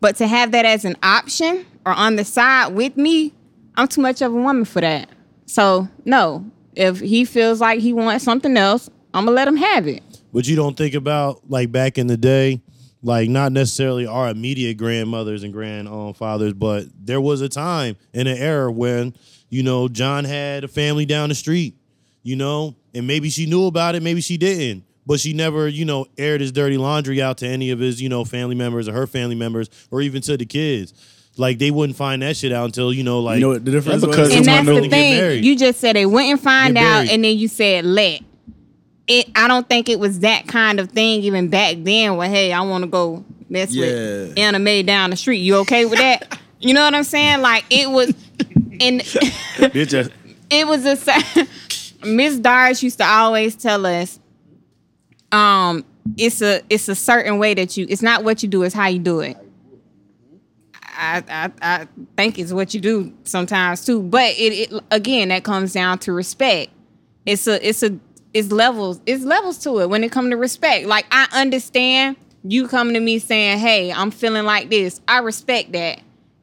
But to have that as an option, or on the side with me, I'm too much of a woman for that. So no, if he feels like he wants something else, I'm gonna let him have it. But you don't think about like back in the day, like not necessarily our immediate grandmothers and grandfathers, but there was a time in an era when you know John had a family down the street, you know, and maybe she knew about it, maybe she didn't. But she never, you know, aired his dirty laundry out to any of his, you know, family members or her family members or even to the kids. Like they wouldn't find that shit out until, you know, like You know what the difference That's because and that's the thing. You just said they wouldn't find Get out, married. and then you said let. It. I don't think it was that kind of thing even back then. Where hey, I want to go mess with Yeah. anime down the street. You okay with that? you know what I'm saying? Like it was, and Bitch, just- it was a cer- Miss Dars used to always tell us, um, it's a it's a certain way that you. It's not what you do, it's how you do it. I, I, I think it's what you do sometimes too. But it, it again that comes down to respect. It's a it's a it's levels it's levels to it when it comes to respect. Like I understand you coming to me saying, "Hey, I'm feeling like this." I respect that,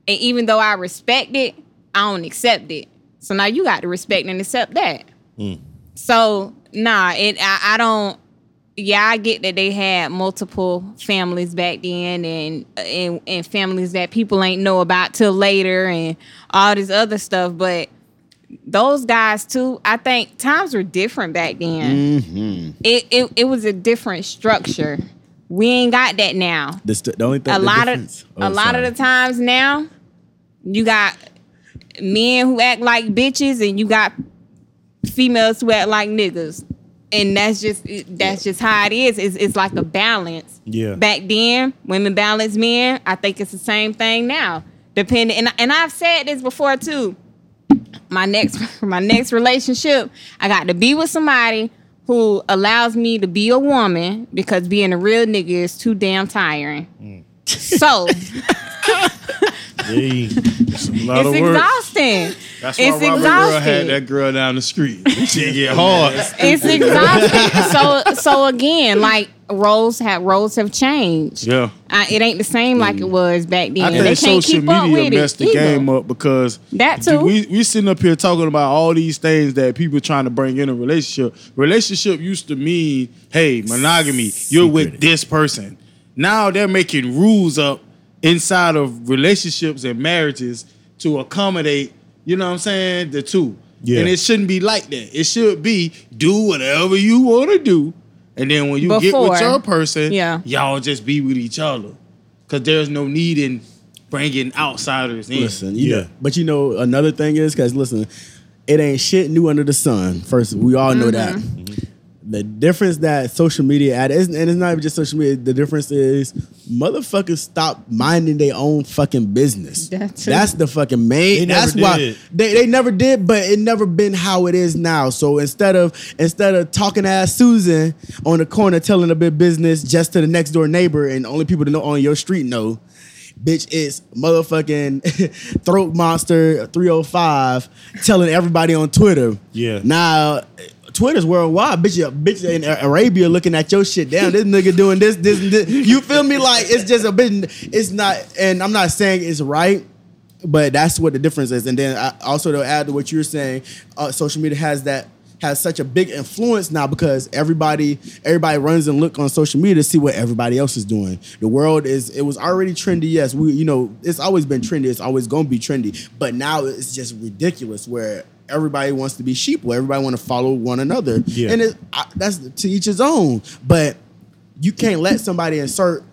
and even though I respect it, I don't accept it. So now you got to respect and accept that. Hmm. So nah, it I, I don't. Yeah, I get that they had multiple families back then, and and and families that people ain't know about till later, and all this other stuff. But those guys too, I think times were different back then. Mm-hmm. It, it it was a different structure. We ain't got that now. The, st- the only thing, A lot of difference- a oh, lot of the times now, you got men who act like bitches, and you got females who act like niggas. And that's just that's just how it is. It's, it's like a balance. Yeah. Back then, women balance men. I think it's the same thing now. Depending, and and I've said this before too. My next my next relationship, I got to be with somebody who allows me to be a woman because being a real nigga is too damn tiring. Mm. So Hey, a lot it's of work. exhausting. That's why it's Robert Girl exhausting. had that girl down the street. Shit get hard. It's exhausting. so so again, like roles have roles have changed. Yeah. Uh, it ain't the same like it was back then. I they think can't social keep up media with messed it. the either. game up because That too. We we sitting up here talking about all these things that people trying to bring in a relationship. Relationship used to mean, hey, monogamy. You're with this person. Now they're making rules up inside of relationships and marriages to accommodate. You know what I'm saying? The two. Yeah. And it shouldn't be like that. It should be do whatever you want to do, and then when you get with your person, Yeah. y'all just be with each other. Cause there's no need in bringing outsiders in. Listen, you Yeah. know, but you know another thing is because listen, it ain't shit new under the sun. First, we all know that. Mm-hmm. The difference that social media added, is- and it's not even just social media. The difference is motherfuckers stop minding their own fucking business. That too. That's the fucking main. They never that's why did. they, they never did, but it never been how it is now. So instead of instead of talking ass Susan on the corner telling a bit business just to the next door neighbor and only people to know on your street know, bitch, it's motherfucking throat monster 305 telling everybody on Twitter. Yeah. Now Twitter's worldwide, bitch. You bitch in Arabia looking at your shit. Damn, this nigga doing this, this, and this. You feel me? Like it's just a bit. It's not, and I'm not saying it's right, but that's what the difference is. And then I, also to add to what you're saying, uh, social media has that has such a big influence now because everybody everybody runs and look on social media to see what everybody else is doing. The world is it was already trendy. Yes, we you know it's always been trendy. It's always to be trendy. But now it's just ridiculous where everybody wants to be sheep sheeple. Everybody want to follow one another. Yeah. And it, I, that's to each his own. But you can't let somebody insert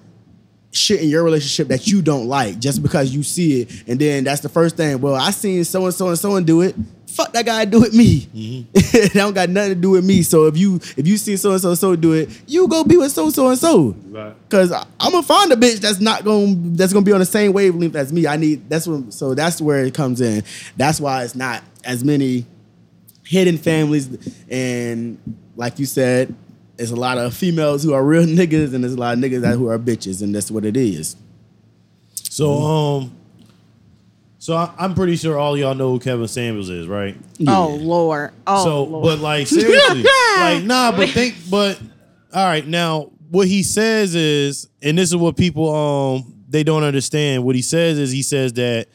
shit in your relationship that you don't like just because you see it, and then that's the first thing. Well, I seen so and so and so and do it. Fuck that guy do it me. it don't got nothing to do with me. So if you if you see so and so and so do it, you go be with so so and so. Right. Cause I, I'm gonna find a bitch that's not gonna that's gonna be on the same wavelength as me. I need that's what so that's where it comes in. That's why it's not as many hidden families and like you said, there's a lot of females who are real niggas and there's a lot of niggas that who are bitches and that's what it is. so um, so I, I'm pretty sure all y'all know who Kevin Samuels is, right? Oh Lord. Oh so, Lord. but like seriously, like nah, but think, but all right, now what he says is, and this is what people um they don't understand. What he says is he says that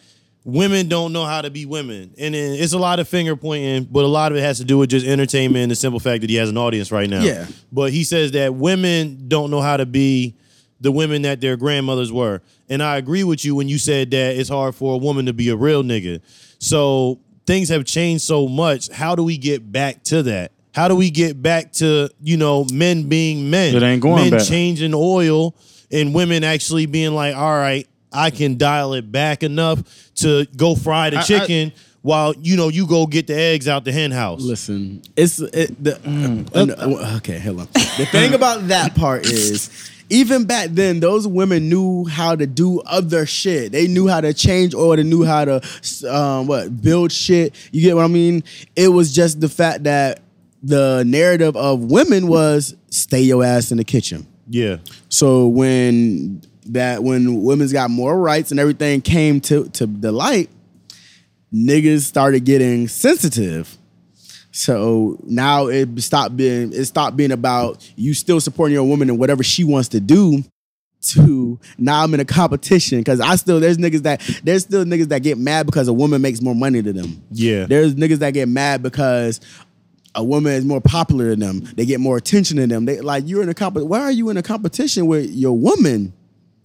women don't know how to be women, and then it's a lot of finger pointing, but a lot of it has to do with just entertainment and the simple fact that he has an audience right now. Yeah. But he says that women don't know how to be the women that their grandmothers were, and I agree with you when you said that it's hard for a woman to be a real nigga. So things have changed so much. How do we get back to that? How do we get back to you know men being men? It ain't going men back. changing oil and women actually being like, all right, I can dial it back enough to go fry the I- I- chicken while you know you go get the eggs out the hen house. Listen, it's it, the Mm. uh, okay. Hold on. The thing about that part is, even back then, those women knew how to do other shit. They knew how to change oil. They knew how to um, what build shit. You get what I mean? It was just the fact that the narrative of women was stay your ass in the kitchen. Yeah, So when that when women's got more rights and everything came to to the light, niggas started getting sensitive. So now it stopped being it stopped being about you still supporting your woman and whatever she wants to do. To now I'm in a competition because I still there's niggas that there's still niggas that get mad because a woman makes more money than them. yeah. There's niggas that get mad because a woman is more popular than them. They get more attention than them. They like you're in a comp. Why are you in a competition with your woman?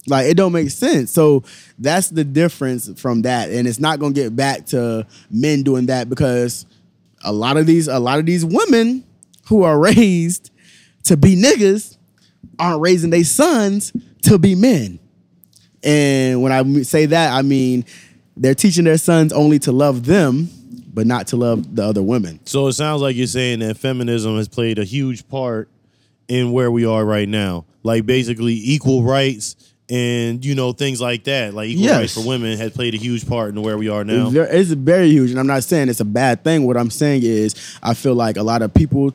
Like it don't make sense. So that's the difference from that, and it's not gonna get back to men doing that because a lot of these a lot of these women who are raised to be niggas aren't raising their sons to be men. And when I say that, I mean they're teaching their sons only to love them, but not to love the other women. So it sounds like you're saying that feminism has played a huge part in where we are right now. Like basically equal rights and you know things like that. Like equal Yes. rights for women has played a huge part in where we are now. It's very huge, and I'm not saying it's a bad thing. What I'm saying is, I feel like a lot of people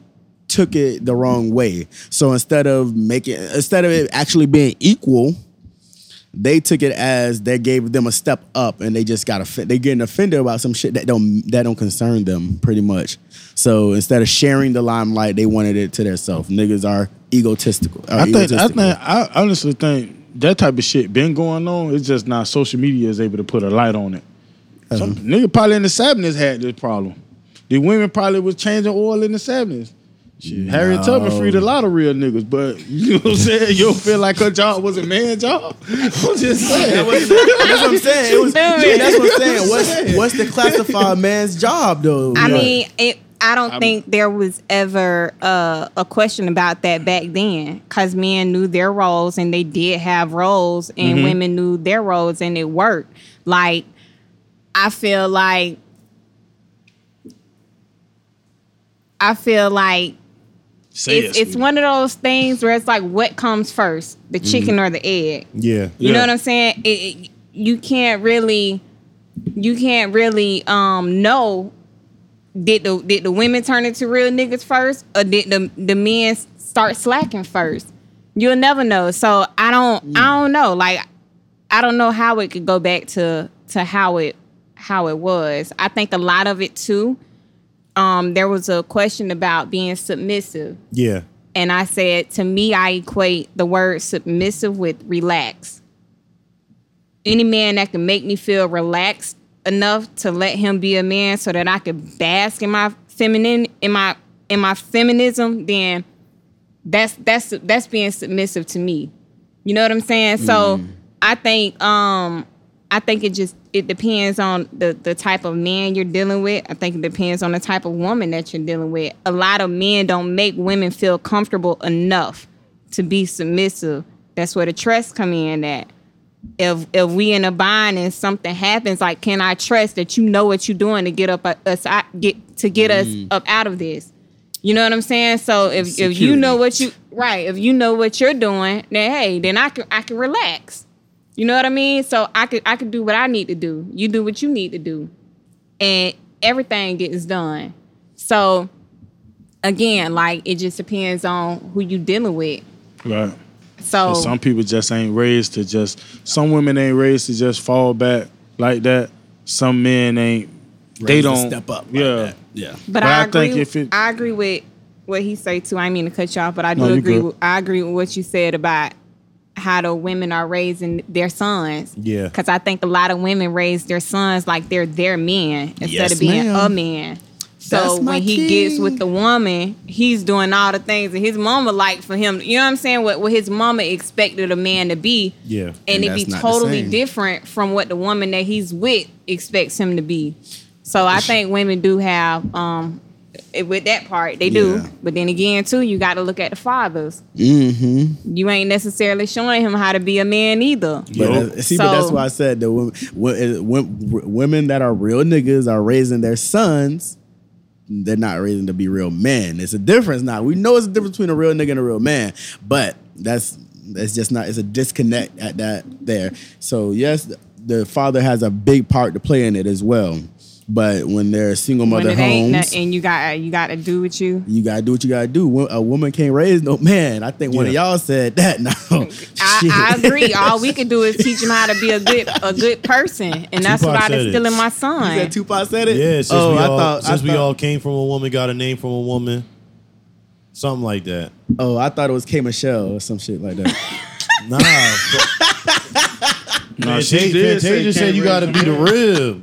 took it the wrong way. So instead of making, instead of it actually being equal, they took it as they gave them a step up, and they just got offended. They getting offended about some shit that don't that don't concern them, pretty much. So instead of sharing the limelight, they wanted it to themselves. Niggas are egotistical. I think I think I honestly think that type of shit been going on. It's just now social media is able to put a light on it. Uh-huh. Some nigga probably in the seventies had this problem. The women probably was changing oil in the seventies. Shit, Harriet Tubman freed a lot of real niggas, but you know what I'm saying? You don't feel like her job was a man job? I'm just saying. That's what I'm saying. It was, yeah, that's what I'm saying. What's, what's the classified man's job though? I Yeah. mean, it. I don't think there was ever uh, a question about that back then, because men knew their roles and they did have roles, and Mm-hmm. women knew their roles and it worked. Like, I feel like, I feel like Say it's, it, it's one of those things where it's like, what comes first, the chicken or the egg? yeah. You Yeah. know what I'm saying? It, it- you can't really, you can't really um know did the did the women turn into real niggas first, or did the the men start slacking first? You'll never know. So I don't I don't know. Like I don't know how it could go back to to how it how it was. I think a lot of it too. Um, there was a question about being submissive. Yeah. And I said, to me, I equate the word submissive with relax. Any man that can make me feel relaxed enough to let him be a man so that I could bask in my feminine in my in my feminism, then that's that's that's being submissive to me. You know what I'm saying? So I think um I think it just it depends on the the type of man you're dealing with. I think it depends on the type of woman that you're dealing with. A lot of men don't make women feel comfortable enough to be submissive. That's where the trust come in at. If if we in a bind and something happens, like can I trust that you know what you're doing to get up uh, us out- get to get us up out of this? You know what I'm saying? So if if you know what you right, if you know what you're doing, then hey, then I can I can relax. You know what I mean? So I could I could do what I need to do. You do what you need to do. And everything gets done. So again, like it just depends on who you dealing with. Right. So And some people just ain't raised to just. Some women ain't raised to just fall back like that. Some men ain't. they don't step up. like Yeah. that. yeah. But, But I, I agree. think if it- I agree with what he say too. I didn't mean to cut you off, but I do No, agree. With, I agree with what you said about how the women are raising their sons. Yeah. Because I think a lot of women raise their sons like they're their men instead Yes, of being ma'am. a man. So when he gets with the woman, he's doing all the things that his mama like for him. You know what I'm saying? What what his mama expected a man to be. Yeah. And, And it be that's not the totally different from what the woman that he's with expects him to be. So I think women do have um with that part they do. Yeah. But then again too, you got to look at the fathers. Mm-hmm. You ain't necessarily showing him how to be a man either. But Yo. uh, see, but that's why I said the women, wo- wo- women that are real niggas are raising their sons. They're not raising to be real men. It's a difference now. We know it's a difference between a real nigga and a real man, but that's that's just not. It's a disconnect at that there. So yes, the- the father has a big part to play in it as well. But when they're single When mother it homes, no- and you got you got to do what you. you gotta do what you gotta do. A woman can't raise no man. I think one of y'all said that. No, I, I agree. All we can do is teach him how to be a good a good person, and that's Tupac what I said it. instill in my You son. said Tupac said it. Yeah, since oh, we I all thought since I we thought- all came from a woman, got a name from a woman. Something like that. Oh, I thought it was K Michelle or some shit like that. Nah. No, Man, she Fantasia, did say Fantasia said you gotta be the no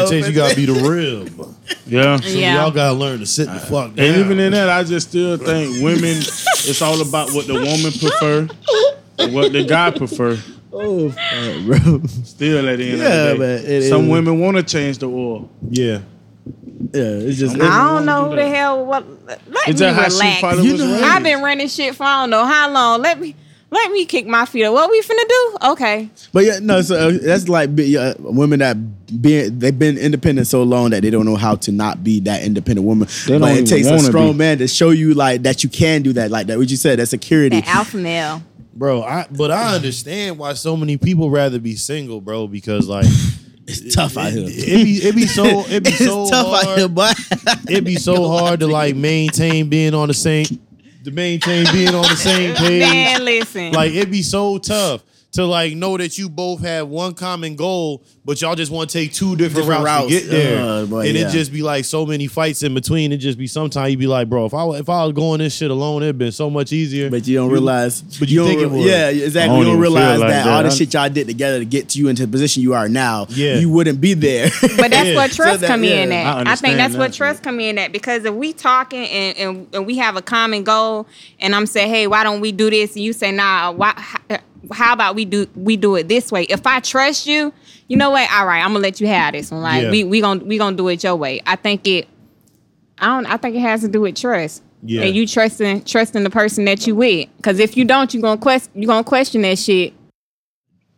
rib. Fantasia, you gotta be the rib. Yeah. So Yeah. y'all gotta learn to sit the fuck down. And even in that, I just still think women. it's all about what the woman prefer, and what the guy prefer. oh, fuck, bro. Still at the end Yeah, of the but day, it some is- women want to change the oil. yeah. Yeah, it's just. I'm it's- I don't know who the hell. What? Let It's me just how she relax. probably You was know- raised. I've been running shit for I don't know how long. Let me let me kick my feet up. What we finna do? Okay. But yeah, no. So uh, that's like be- uh, women that being they've been independent so long that they don't know how to not be that independent woman. They but don't it takes even a wanna strong be. man to show you like that you can do that. Like that, what you said, that security. That alpha male. Bro, I but I understand why so many people rather be single, bro, because like It's tough out here. it, it be it be so it be It's so tough hard. out here, boy. it be so hard to like maintain being on the same to maintain being on the same page. Man, listen. Like it'd be so tough to like know that you both have one common goal, but y'all just want to take two different, Different routes, routes. to get there. Uh, boy, and yeah. it just be like so many fights in between. It just be sometimes you be like, bro, if I if I was going this shit alone, it'd been so much easier. But you don't realize. but you don't think it re- would. Yeah, exactly. don't You don't realize like that, that. all the shit y'all did together to get to you into the position you are now. Yeah. you wouldn't be there. But that's Yeah. what So trust that- come in at. I I, think understand that's what trust come in at because if we talking and, and, and we have a common goal, and I'm saying, hey, why don't we do this? And you say, nah, why? How, how about we do we do it this way? If I trust you, you know what? All right, I'm gonna let you have this one. Like Yeah. we we gonna we gonna do it your way. I think it. I don't. I think it has to do with trust. Yeah. And you trusting trusting the person that you with. Because if you don't, you gonna quest you gonna question that shit.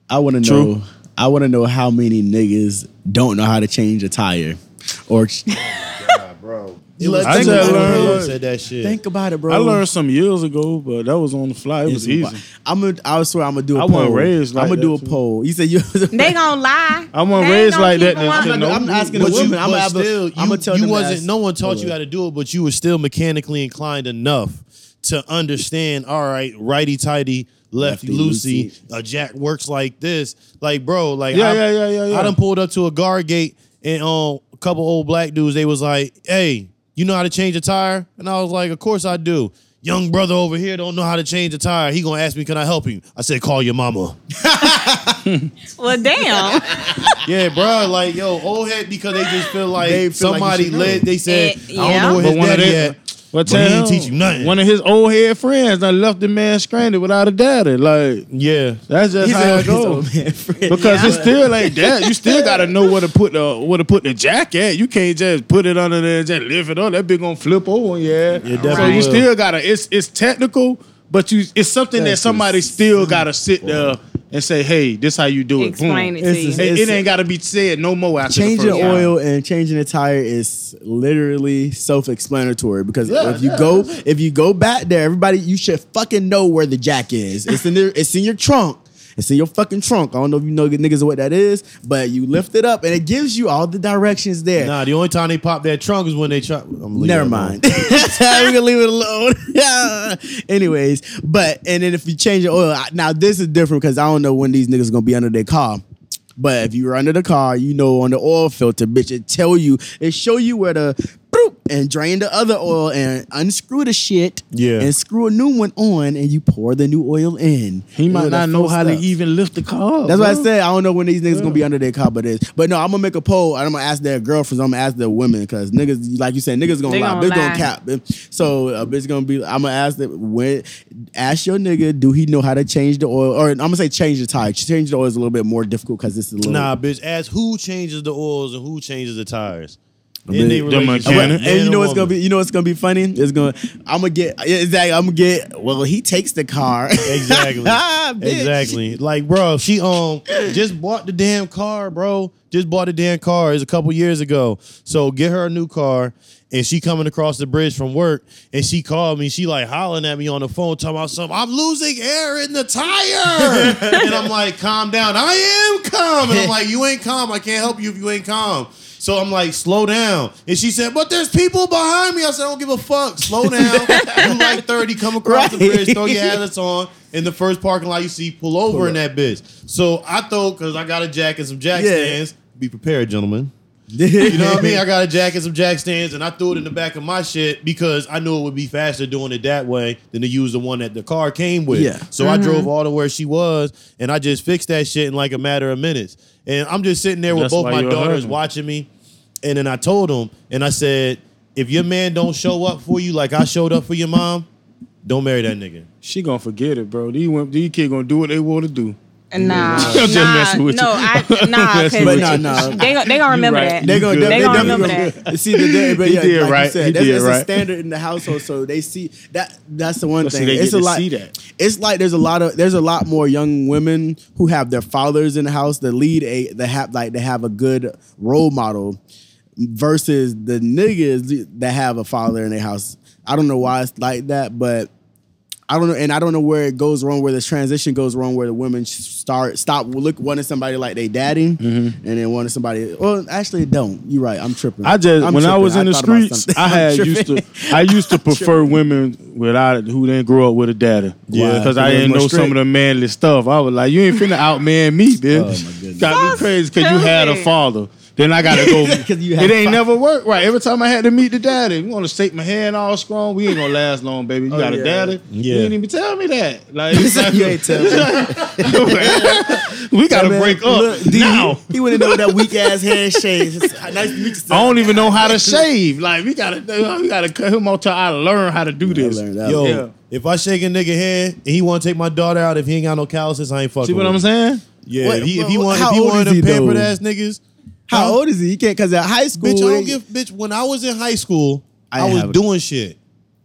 I want to True. know. I want to know how many niggas don't know how to change a tire, or bro, it was I think just learned- it. said that shit. think about it, bro. I learned some years ago, but that was on the fly. It was easy. I'm gonna. I swear, I'm gonna do a I poll. wasn't raised like I'm gonna do a that, too. poll. You said you. They gonna lie. I wasn't They raised gonna like keep that it to- to one- know. I'm asking but a you, woman. I'm but gonna have still, you, I'ma tell you them to wasn't. ask- no one taught you how to do it, but you were still mechanically inclined enough to understand. All right, righty tighty, lefty, Lefty loosey. loosey. A jack works like this. Like, bro, like, Yeah, I, yeah, yeah, yeah, yeah. I done pulled up to a guard gate and um, a couple old black dudes. They was like, "Hey, you know how to change a tire?" And I was like, "Of course I do." Young brother over here don't know how to change a tire. He gonna ask me, "Can I help you?" I said, "Call your mama." Well, damn. Yeah, bro. Like, yo, old head because they just feel like They feel like you somebody should know. led. They said, Eh, I don't know where But his one of daddy their, at. But but he ain't teach you nothing. One of his old head friends that left the man stranded without a daddy. Like Yeah, that's just He's how it goes. Because Yeah. it's still like that. You still gotta know where to put the where to put the jack at. You can't just put it under there and just lift it up. That bitch gonna flip over. Yeah. Yeah, so you will. still gotta. It's it's technical, but you it's something that somebody still gotta sit there and say, "Hey, this how you do it." Explain Boom. it to It's you. It, It's- it ain't gotta be said no more after changing the first time. oil and changing a tire is literally self-explanatory because Yeah, if you yeah, go if you go back there everybody you should fucking know where the jack is it's in there it's in your trunk it's in your fucking trunk. I don't know if you know niggas what that is, but you lift it up and it gives you all the directions there. nah. The only time they pop that trunk is when they try. I'm Never mind. We're gonna leave it alone. Anyways, but and then if you change your oil, now this is different because I don't know when these niggas gonna be under their car. But if you're under the car, you know on the oil filter, bitch, it tell you, it show you where the and drain the other oil and unscrew the shit. Yeah. And screw a new one on and you pour the new oil in. He You might the not know full how to even lift the car. up, That's what I bro. said. I don't know when these niggas gonna be under their car, but is. But no, I'm gonna make a poll. and I'm gonna ask their girlfriends. I'm gonna ask their women because niggas, like you said, niggas gonna They lie. gonna bitch gonna cap. So a bitch gonna be. I'm gonna ask them when. Ask your nigga, do he know how to change the oil? Or I'm gonna say change the tire. Change the oil is a little bit more difficult because it's a little. Nah, bitch. Ask who changes the oils and who changes the tires. They mechanic. And, you know what's gonna be. You know what's gonna be funny. It's gonna. I'm gonna get. Exactly. I'm gonna get. Well, he takes the car. Exactly. Ah, exactly. Like, bro, she um just bought the damn car, bro. Just bought the damn car. It's a couple years ago. So get her a new car. And she coming across the bridge from work, and she called me. She like hollering at me on the phone, talking about something. I'm losing air in the tire, and I'm like, calm down. I am calm, and I'm like, you ain't calm. I can't help you if you ain't calm. So I'm like, slow down. And she said, but there's people behind me. I said, I don't give a fuck. Slow down. you like 30, come across the bridge, throw your headlights on. In the first parking lot you see, pull over in that bitch. So I thought, because I got a jack and some jack Yeah. stands, be prepared, gentlemen. You know what I mean? I got a jack and some jack stands, and I threw it in the back of my shit because I knew it would be faster doing it that way than to use the one that the car came with. Yeah. So I drove mm-hmm. all to where she was, and I just fixed that shit in like a matter of minutes. And I'm just sitting there with That's both my daughters watching me, and then I told them, and I said, if your man don't show up for you like I showed up for your mom, don't marry that nigga. She gonna forget it, bro. These these kids gonna do what they want to do. Nah, I'm just nah, messing you. no, I, nah, messing because with you. But nah, nah. they gon- they gonna remember right. that. They gonna, You they. They gonna gonna remember gonna- See, the, the, but He yeah, did like right. You said, He that's, did it's a right. standard in the household, so they see that. That's the one But see, thing. they it's get a to lot. see that. It's like there's a lot of there's a lot more young women who have their fathers in the house that lead a that have like they have a good role model versus the niggas that have a father in their house. I don't know why it's like that, but I don't know, and I don't know where it goes wrong, where the transition goes wrong, where the women start stop look wanting somebody like they daddy, mm-hmm. and then wanting somebody. Well, actually, don't. You're right. I'm tripping. I just I'm when I was in the streets. I had used to. I used to prefer women without who didn't grow up with a daddy. Yeah. because I didn't know more some of the manly stuff. I was like, you ain't finna outman me, bitch. Oh, my goodness. Got me crazy because you had a father. Then I gotta go. you it ain't fa- never worked right. Every time I had to meet the daddy, you want to shake my hand all strong. We ain't gonna last long, baby. You Oh, got a daddy. Yeah. You ain't even tell me that. Like, like- you ain't tell me. we gotta Man, break up look, D, now. He wouldn't know that weak ass handshake. Nice to meet you. son. I don't even know how to shave. Like we gotta, we gotta cut him off till I learn how to do this. Yo, Yeah. if I shake a nigga hand and he want to take my daughter out, if he ain't got no calluses, I ain't fucking. See what with I'm saying? Yeah, What- if he, if he want, how if he old one of is he, them pampered though? ass niggas, How old is he? He can't because at high school. Bitch, I don't give. Bitch, when I was in high school, I I, was have- doing shit.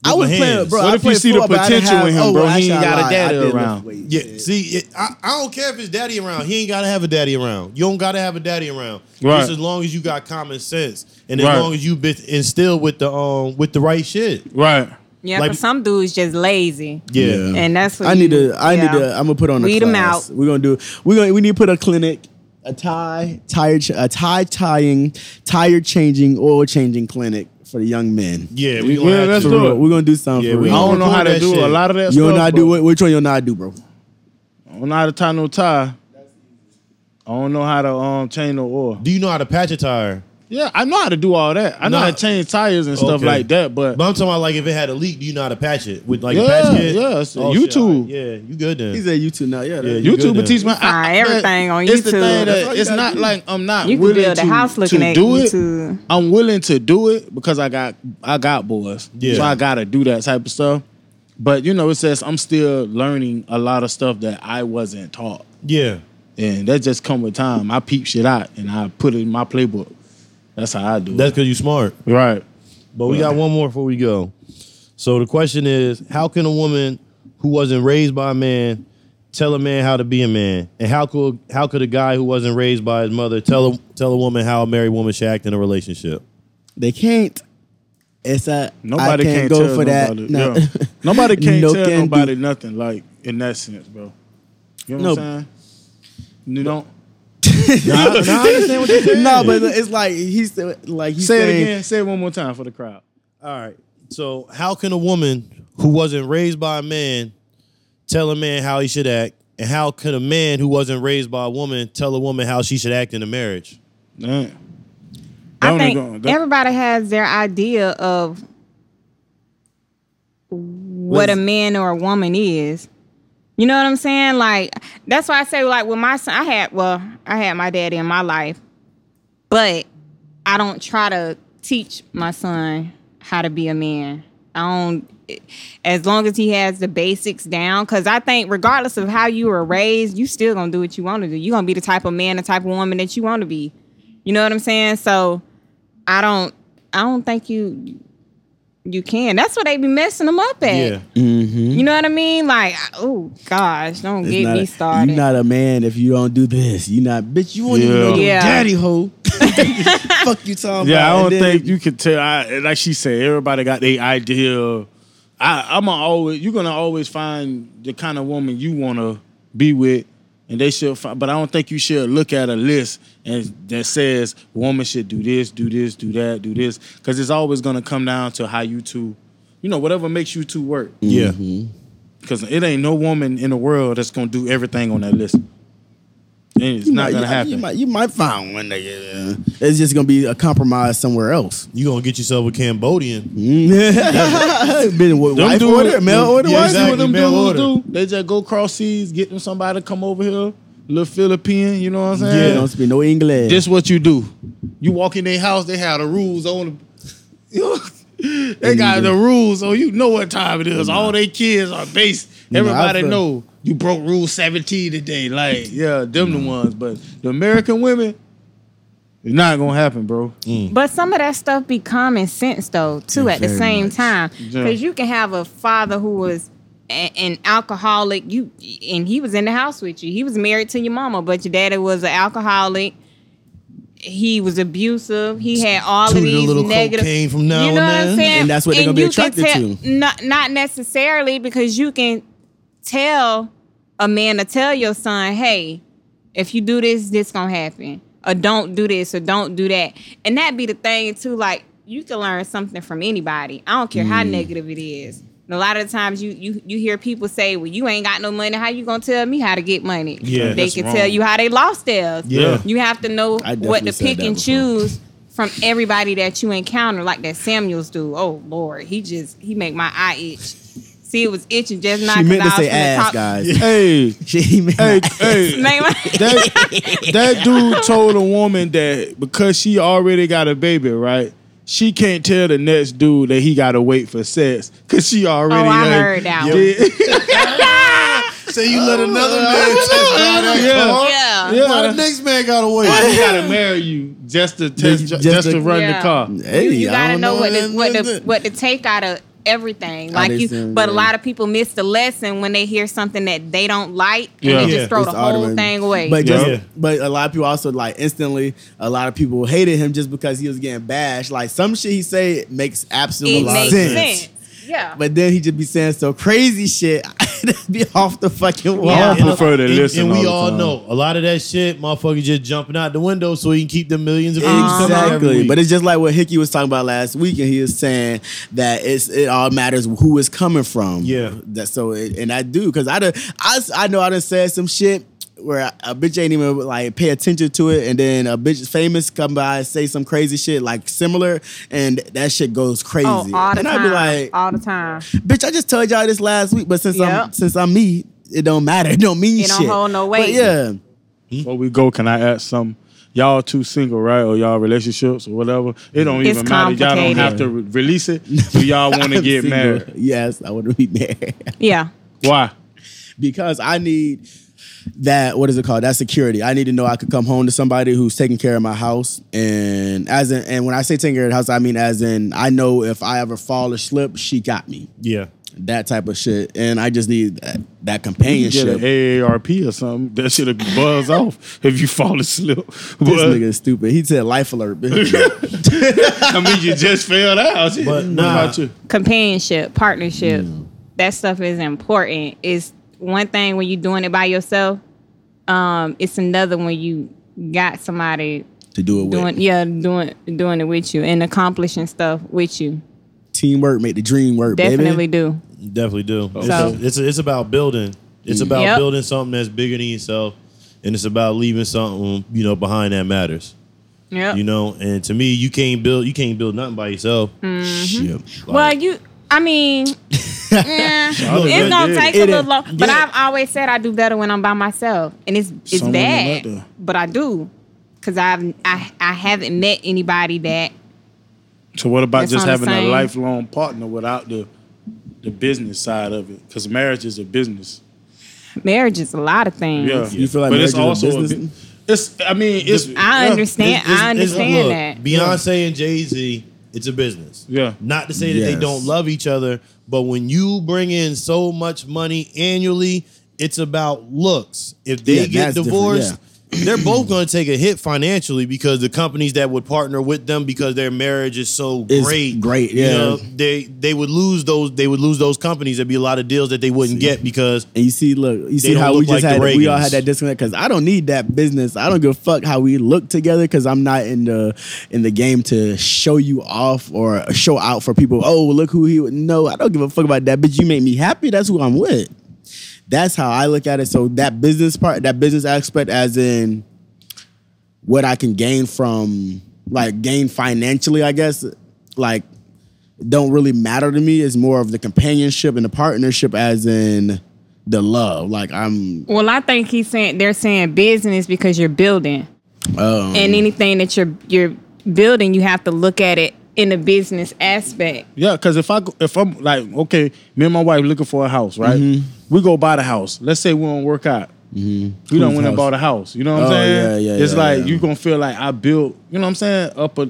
I with was my playing, hands. bro. What I if you played see the football, but I didn't potential in him, have- bro? oh, He ain't actually, got a lied. daddy did lift around. weights. Yeah, see, it, I, I don't care if his daddy around. He ain't gotta have a daddy around. You don't gotta have a daddy around. Right. Just as long as you got common sense and as Right. long as you been instilled with the um with the right shit. Right. Yeah, Like- but some dudes just lazy, Yeah. Yeah. and that's what I need you- to. I yeah. need to. I'm gonna put on a Weed 'em class. out. We're gonna do. We're gonna. We need to put a clinic, a tie, tire, ch- a tie tying, tire changing, oil changing clinic for the young men. Yeah, we Yeah, gonna have let's to. For do real. it. We're gonna do something. Yeah, for we I real. gonna don't know how to record do that a shit. lot of that You stuff. don't know how to do it. Which one you know how to do, bro? I don't know how to tie no tie. I don't know how to um change no oil. Do you know how to patch a tire? Yeah, I know how to do all that. I know Nah. how to change tires and stuff Okay. like that. But, But I'm talking about like if it had a leak, do you know how to patch it with like a Yeah, patch kit? yeah, it's Oh, shit, YouTube. all right. Yeah, you good then? He said YouTube now. Yeah, Yeah, that- you YouTube good would teach me You find everything on YouTube. It's the YouTube. thing That's that all you it's gotta not do. like I'm not You can willing build a to, house looking to at do it. I'm willing to do it because I got I got boys. Yeah. So I gotta do that type of stuff. But you know, it says I'm still learning a lot of stuff that I wasn't taught. yeah. And that just come with time. I peep shit out and I put it in my playbook. That's how I do That's because you're smart. Right. But we got one more before we go. So the question is, how can a woman who wasn't raised by a man tell a man how to be a man? And how could how could a guy who wasn't raised by his mother tell a, tell a woman how a married woman should act in a relationship? They can't. It's a Nobody I can't can't go tell for that. nobody. No. Yeah. Nobody can't No tell can nobody do. nothing like in that sense, bro. You know No. what I'm saying? You don't Nah, nah, I understand what you're saying. no, but it's like he's like he's say it again. Say it one more time for the crowd. All right. So how can a woman who wasn't raised by a man tell a man how he should act? And how could a man who wasn't raised by a woman tell a woman how she should act in a marriage? Man. I think gonna- everybody has their idea of what a man or a woman is. You know what I'm saying? Like that's why I say like with my son, I had well, I had my daddy in my life, but I don't try to teach my son how to be a man. I don't as long as he has the basics down because i think regardless of how you were raised you still gonna do what you want to do you're gonna be the type of man the type of woman that you want to be you know what i'm saying so i don't i don't think you you can that's what they be messing them up at Yeah. Mm-hmm. you know what i mean like oh gosh don't It's get me a- started You're not a man if you don't do this. You're not bitch. You won't even Yeah. know your Yeah. daddy hoe. Fuck you talking about. Yeah, about. I don't then- think you can tell. I, like she said, everybody got their idea. I, I'm gonna always. You're gonna always find the kind of woman you want to be with, and they should. Find, but I don't think you should look at a list and that says woman should do this, do this, do that, do this, because it's always gonna come down to how you two, you know, whatever makes you two work. Yeah. Mm-hmm. Because it ain't no woman in the world that's gonna do everything on that list. And it's You not might- gonna you- happen. You might, you might find one nigga. It's just gonna be a compromise somewhere else. You gonna get yourself a Cambodian. Mm-hmm. Been with Them wife dudes- order, mail order. yeah, wife what exactly, them mail dudes order. do? They just go cross seas, get them somebody to come over here, little Philippine, you know what I'm saying? Yeah, don't speak no English. This what you do. You walk in their house, they have the rules on the, you know, they got the rules, so you know what time it is. All they kids are based. know, I Everybody feel- know you broke rule 17 today. Like, yeah, them the ones. But the American women, it's not gonna happen, bro. Mm. But some of that stuff be common sense though, too. Yeah, at the same much. time, Yeah. because you can have a father who was a- an alcoholic, you and he was in the house with you. He was married to your mama, but your daddy was an alcoholic. He was abusive. He had all Toot of a these little negative. cocaine from now you know and what I'm saying? And that's what they're gonna be you can attracted tell- to. Not not necessarily because you can tell a man to tell your son, hey, if you do this, this gonna happen. Or don't do this or don't do that. And that be the thing too, like you can learn something from anybody. I don't care how Mm. negative it is. And a lot of the times you you you hear people say, Well, you ain't got no money, how you gonna tell me how to get money? Yeah, they that's can wrong. tell you how they lost theirs. Yeah. You have to know what to pick and choose from everybody that you encounter, like that Samuels do. Oh Lord, he just he make my eye itch. See, it was itching just not she meant to say ass, talk- guys. Hey, She meant hey, hey. That, that dude told a woman that because she already got a baby, right? She can't tell the next dude that he gotta wait for sex because she already. Oh, I done heard that one. did- Say you let another oh, man test drive that Yeah. car. yeah. Yeah. Why the next man gotta wait? he gotta marry you just to test, Just just, to- to run Yeah. the car. Hey, you I gotta don't know, what the, what the what to take out of everything. Like you, understand, but a lot of people miss the lesson when they hear something that they don't like and Yeah. they just throw It's the whole automatic. thing away. But just, Yeah. but a lot of people also like instantly. A lot of people hated him just because he was getting bashed. Like some shit he say makes absolute it makes sense. sense. Yeah. But then he just be saying so crazy shit. That'd be off the fucking wall. I Yeah. don't prefer to and, listen. and we the all time. know a lot of that shit, motherfuckers just jumping out the window so he can keep the millions of views coming every Exactly, but it's just like what Hickey was talking about last week, and he was saying that it's it all matters who is coming from. Yeah. that so it, and I do because I done, I I know I done said some shit where a bitch ain't even like pay attention to it, and then a bitch famous come by and say some crazy shit like similar, and that shit goes crazy. oh, all the and time. I be like, all the time. bitch, I just told y'all this last week, but since I'm since I'm me, it don't matter. It don't mean It don't shit. hold no But weight. yeah. Before we go, can I ask some? Y'all two single, right? Or y'all relationships or whatever. It don't It's even matter. Y'all don't have to re- release it. Do y'all want to get single. married? Yes, I want to be married. Yeah. Why? because I need that what is it called? That security. I need to know I could come home to somebody who's taking care of my house, and as in, and when I say taking care of the house, I mean as in I know if I ever fall or slip, she got me. yeah. That type of shit, and I just need that, that You get companionship. an AARP or something. That should have buzz off if you fall asleep. This But, nigga is stupid. He said life alert. I mean, you just failed out. But nah. about you? Companionship, partnership. Mm. That stuff is important. It's one thing when you're doing it by yourself. Um, it's another when you got somebody to do it with yeah, doing doing it with you and accomplishing stuff with you. teamwork, make the dream work. Baby. Definitely baby. do. You definitely do. It's, So- it's, it's about building. It's about Yep. building something that's bigger than yourself, and it's about leaving something you know behind that matters. Yeah, You know, and to me, you can't build you can't build nothing by yourself. Shit. Well, you. I mean, yeah, Charlotte it's gonna take It a little long. But Yeah. I've always said I do better when I'm by myself, and it's it's Some women like bad, but I do because I've I I haven't met anybody that So what about just having a lifelong partner without the the business side of it? Because marriage is a business. marriage is a lot of things. Yeah, You feel like but it's marriage is a also business? bu- it's. I mean, it's. I yeah. understand. It's- it's- I it's- understand look, that. Beyonce and Jay Z, it's a business. Yeah. Not to say that they Yes. don't love each other, but when you bring in so much money annually, it's about looks. If they Yeah, get that's different, divorced, they're both going to take a hit financially because the companies that would partner with them because their marriage is so It's great, great, you yeah. know, they they would lose those they would lose those companies. There'd be a lot of deals that they wouldn't get because And you see, look, you see how we just like had we all had that disconnect because I don't need that business. I don't give a fuck how we look together because I'm not in the in the game to show you off or show out for people. Oh, look who he. Would No, I don't give a fuck about that. But you make me happy. That's who I'm with. That's how I look at it. So that business part, that business aspect, as in what I can gain from like gain financially, I guess, like don't really matter to me. It's more of the companionship and the partnership as in the love. Like I'm Well, I think he's saying they're saying business because you're building, um, and anything that you're you're building, you have to look at it in a business aspect. Yeah, because if I go- if I'm like okay, me and my wife looking for a house, right? Mm-hmm. We go buy the house. Let's say we don't work out. Mm-hmm. We don't went and house? bought a house. You know what I'm Oh, saying? yeah, yeah, it's yeah, like yeah. you gonna feel like I built. You know what I'm saying? Up a.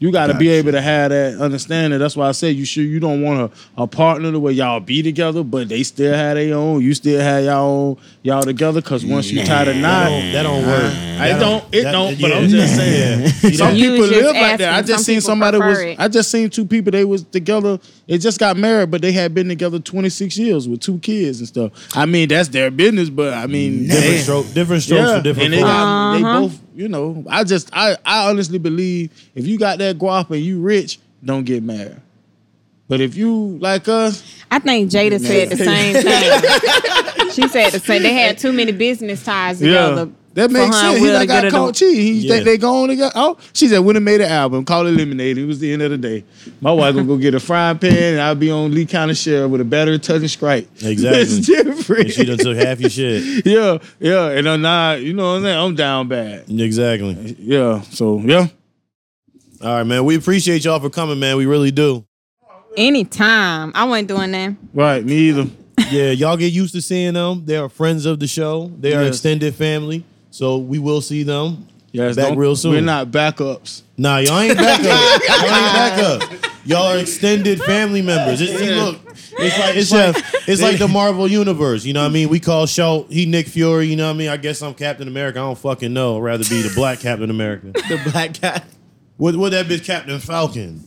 You got to be able to have that understanding. That's why I say you sure you don't want a, a partner the way y'all be together, but they still have their own. You still have y'all own y'all together. Cause once you tie the knot, that don't work. I That don't. It that- don't. But yeah. I'm just saying. Yeah. Some You people live like that. I just seen somebody was. it. I just seen two people. They was together. They just got married, but they had been together 26 years with two kids and stuff. I mean, that's their business. But I mean, different stroke, different strokes yeah, for different and they, got, Uh-huh. both. You know, I just. I. I honestly believe if you got that guap and you rich, don't get married. But if you like us, I think Jada said the same thing. she said the same. They had too many business ties together. That makes sense. He like got caught cheating. He Yeah. think they going together. Oh, she said, "When it made an album, call it Lemonade." It was the end of the day. My wife gonna go get a frying pan, and I'll be on Lee County Sheriff with a battery touching Sprite. Exactly. it's different. And she done took half your shit. yeah, yeah, and I'm not. You know what I'm saying? I'm down bad. Exactly. Yeah. So yeah. All right, man. We appreciate y'all for coming, man. We really do. Anytime. I wasn't doing that. Right. Me either. Yeah, y'all get used to seeing them. They are friends of the show. They are Yes. extended family. So we will see them. Yes. Back don't- real soon. We're not backups. Nah, y'all ain't back up. y'all ain't back up. Y'all are extended family members. It's, see, look, it's like it's like it's like the Marvel universe. You know what I mean? We call Schultz, he Nick Fury. You know what I mean? I guess I'm Captain America. I don't fucking know. I'd rather be the black Captain America. the black cat. What what that bitch Captain Falcon?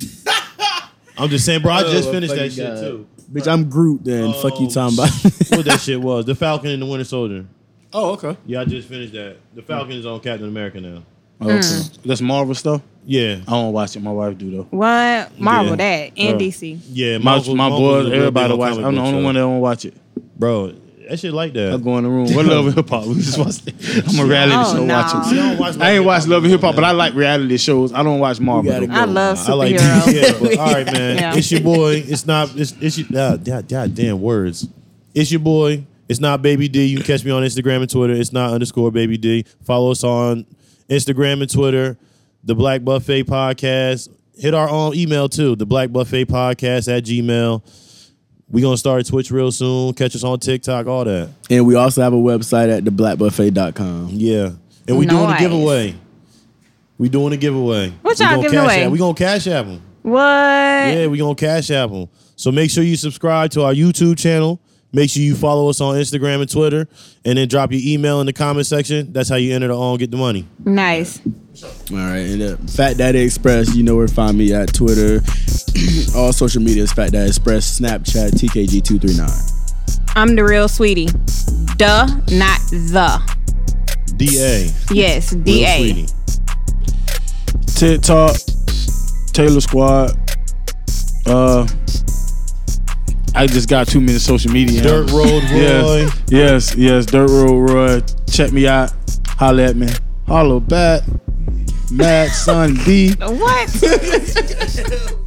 I'm just saying, bro. I oh, just Oh, finished that fucking shit God. too. Bitch, I'm Groot. Then fuck you Oh, talking about. what that shit was? The Falcon and the Winter Soldier. Oh, okay. Yeah, I just finished that. The Falcon is on Captain America now. Oh, okay. Mm. That's Marvel stuff. Yeah, I don't watch it. My wife do though. What? Marvel Yeah. that and Oh. DC. yeah. My, Marvel- my Marvel's a boys, real big everybody on watch. comic I'm the book only show. one that don't watch it. bro. That shit like that. I that. go in the room. What love and hip hop? We just watch it. I'm a reality Oh, show no. watcher. See, I don't watch I ain't watch Love and Hip Hop, but I like reality shows. I don't watch Marvel. gotta though. go. I love I like superheroes. yeah, but all right, man. Yeah. It's your boy. It's not. It's, it's your. Uh, God, God damn words. It's your boy. It's not Baby D. You can catch me on Instagram and Twitter. It's not underscore Baby D. Follow us on Instagram and Twitter. The Black Buffet Podcast. Hit our own email too. The Black Buffet Podcast at Gmail. We gonna start Twitch real soon. Catch us on TikTok. All that. and we also have a website at theblackbuffet.com. Yeah. And we doing a giveaway. We doing a giveaway. What We y'all gonna giving cash away? App. We gonna cash app 'em. What? Yeah, we gonna cash app them. So make sure you subscribe to our YouTube channel. Make sure you follow us on Instagram and Twitter, and then drop your email in the comment section. That's how you enter the on get the money. Nice. All right, and uh, Fat Daddy Express, you know where to find me at Twitter, all social media is Fat Daddy Express, Snapchat, TKG239. I'm the real sweetie. Duh, not the. Da. Yes, Real D A. sweetie. TikTok, Taylor Squad. Uh, I just got too many social media. Dirt handles. Road Roy. Yes, yes, yes. Dirt Road Roy. Check me out. Holla at me. Holla back. Mad Son B. What?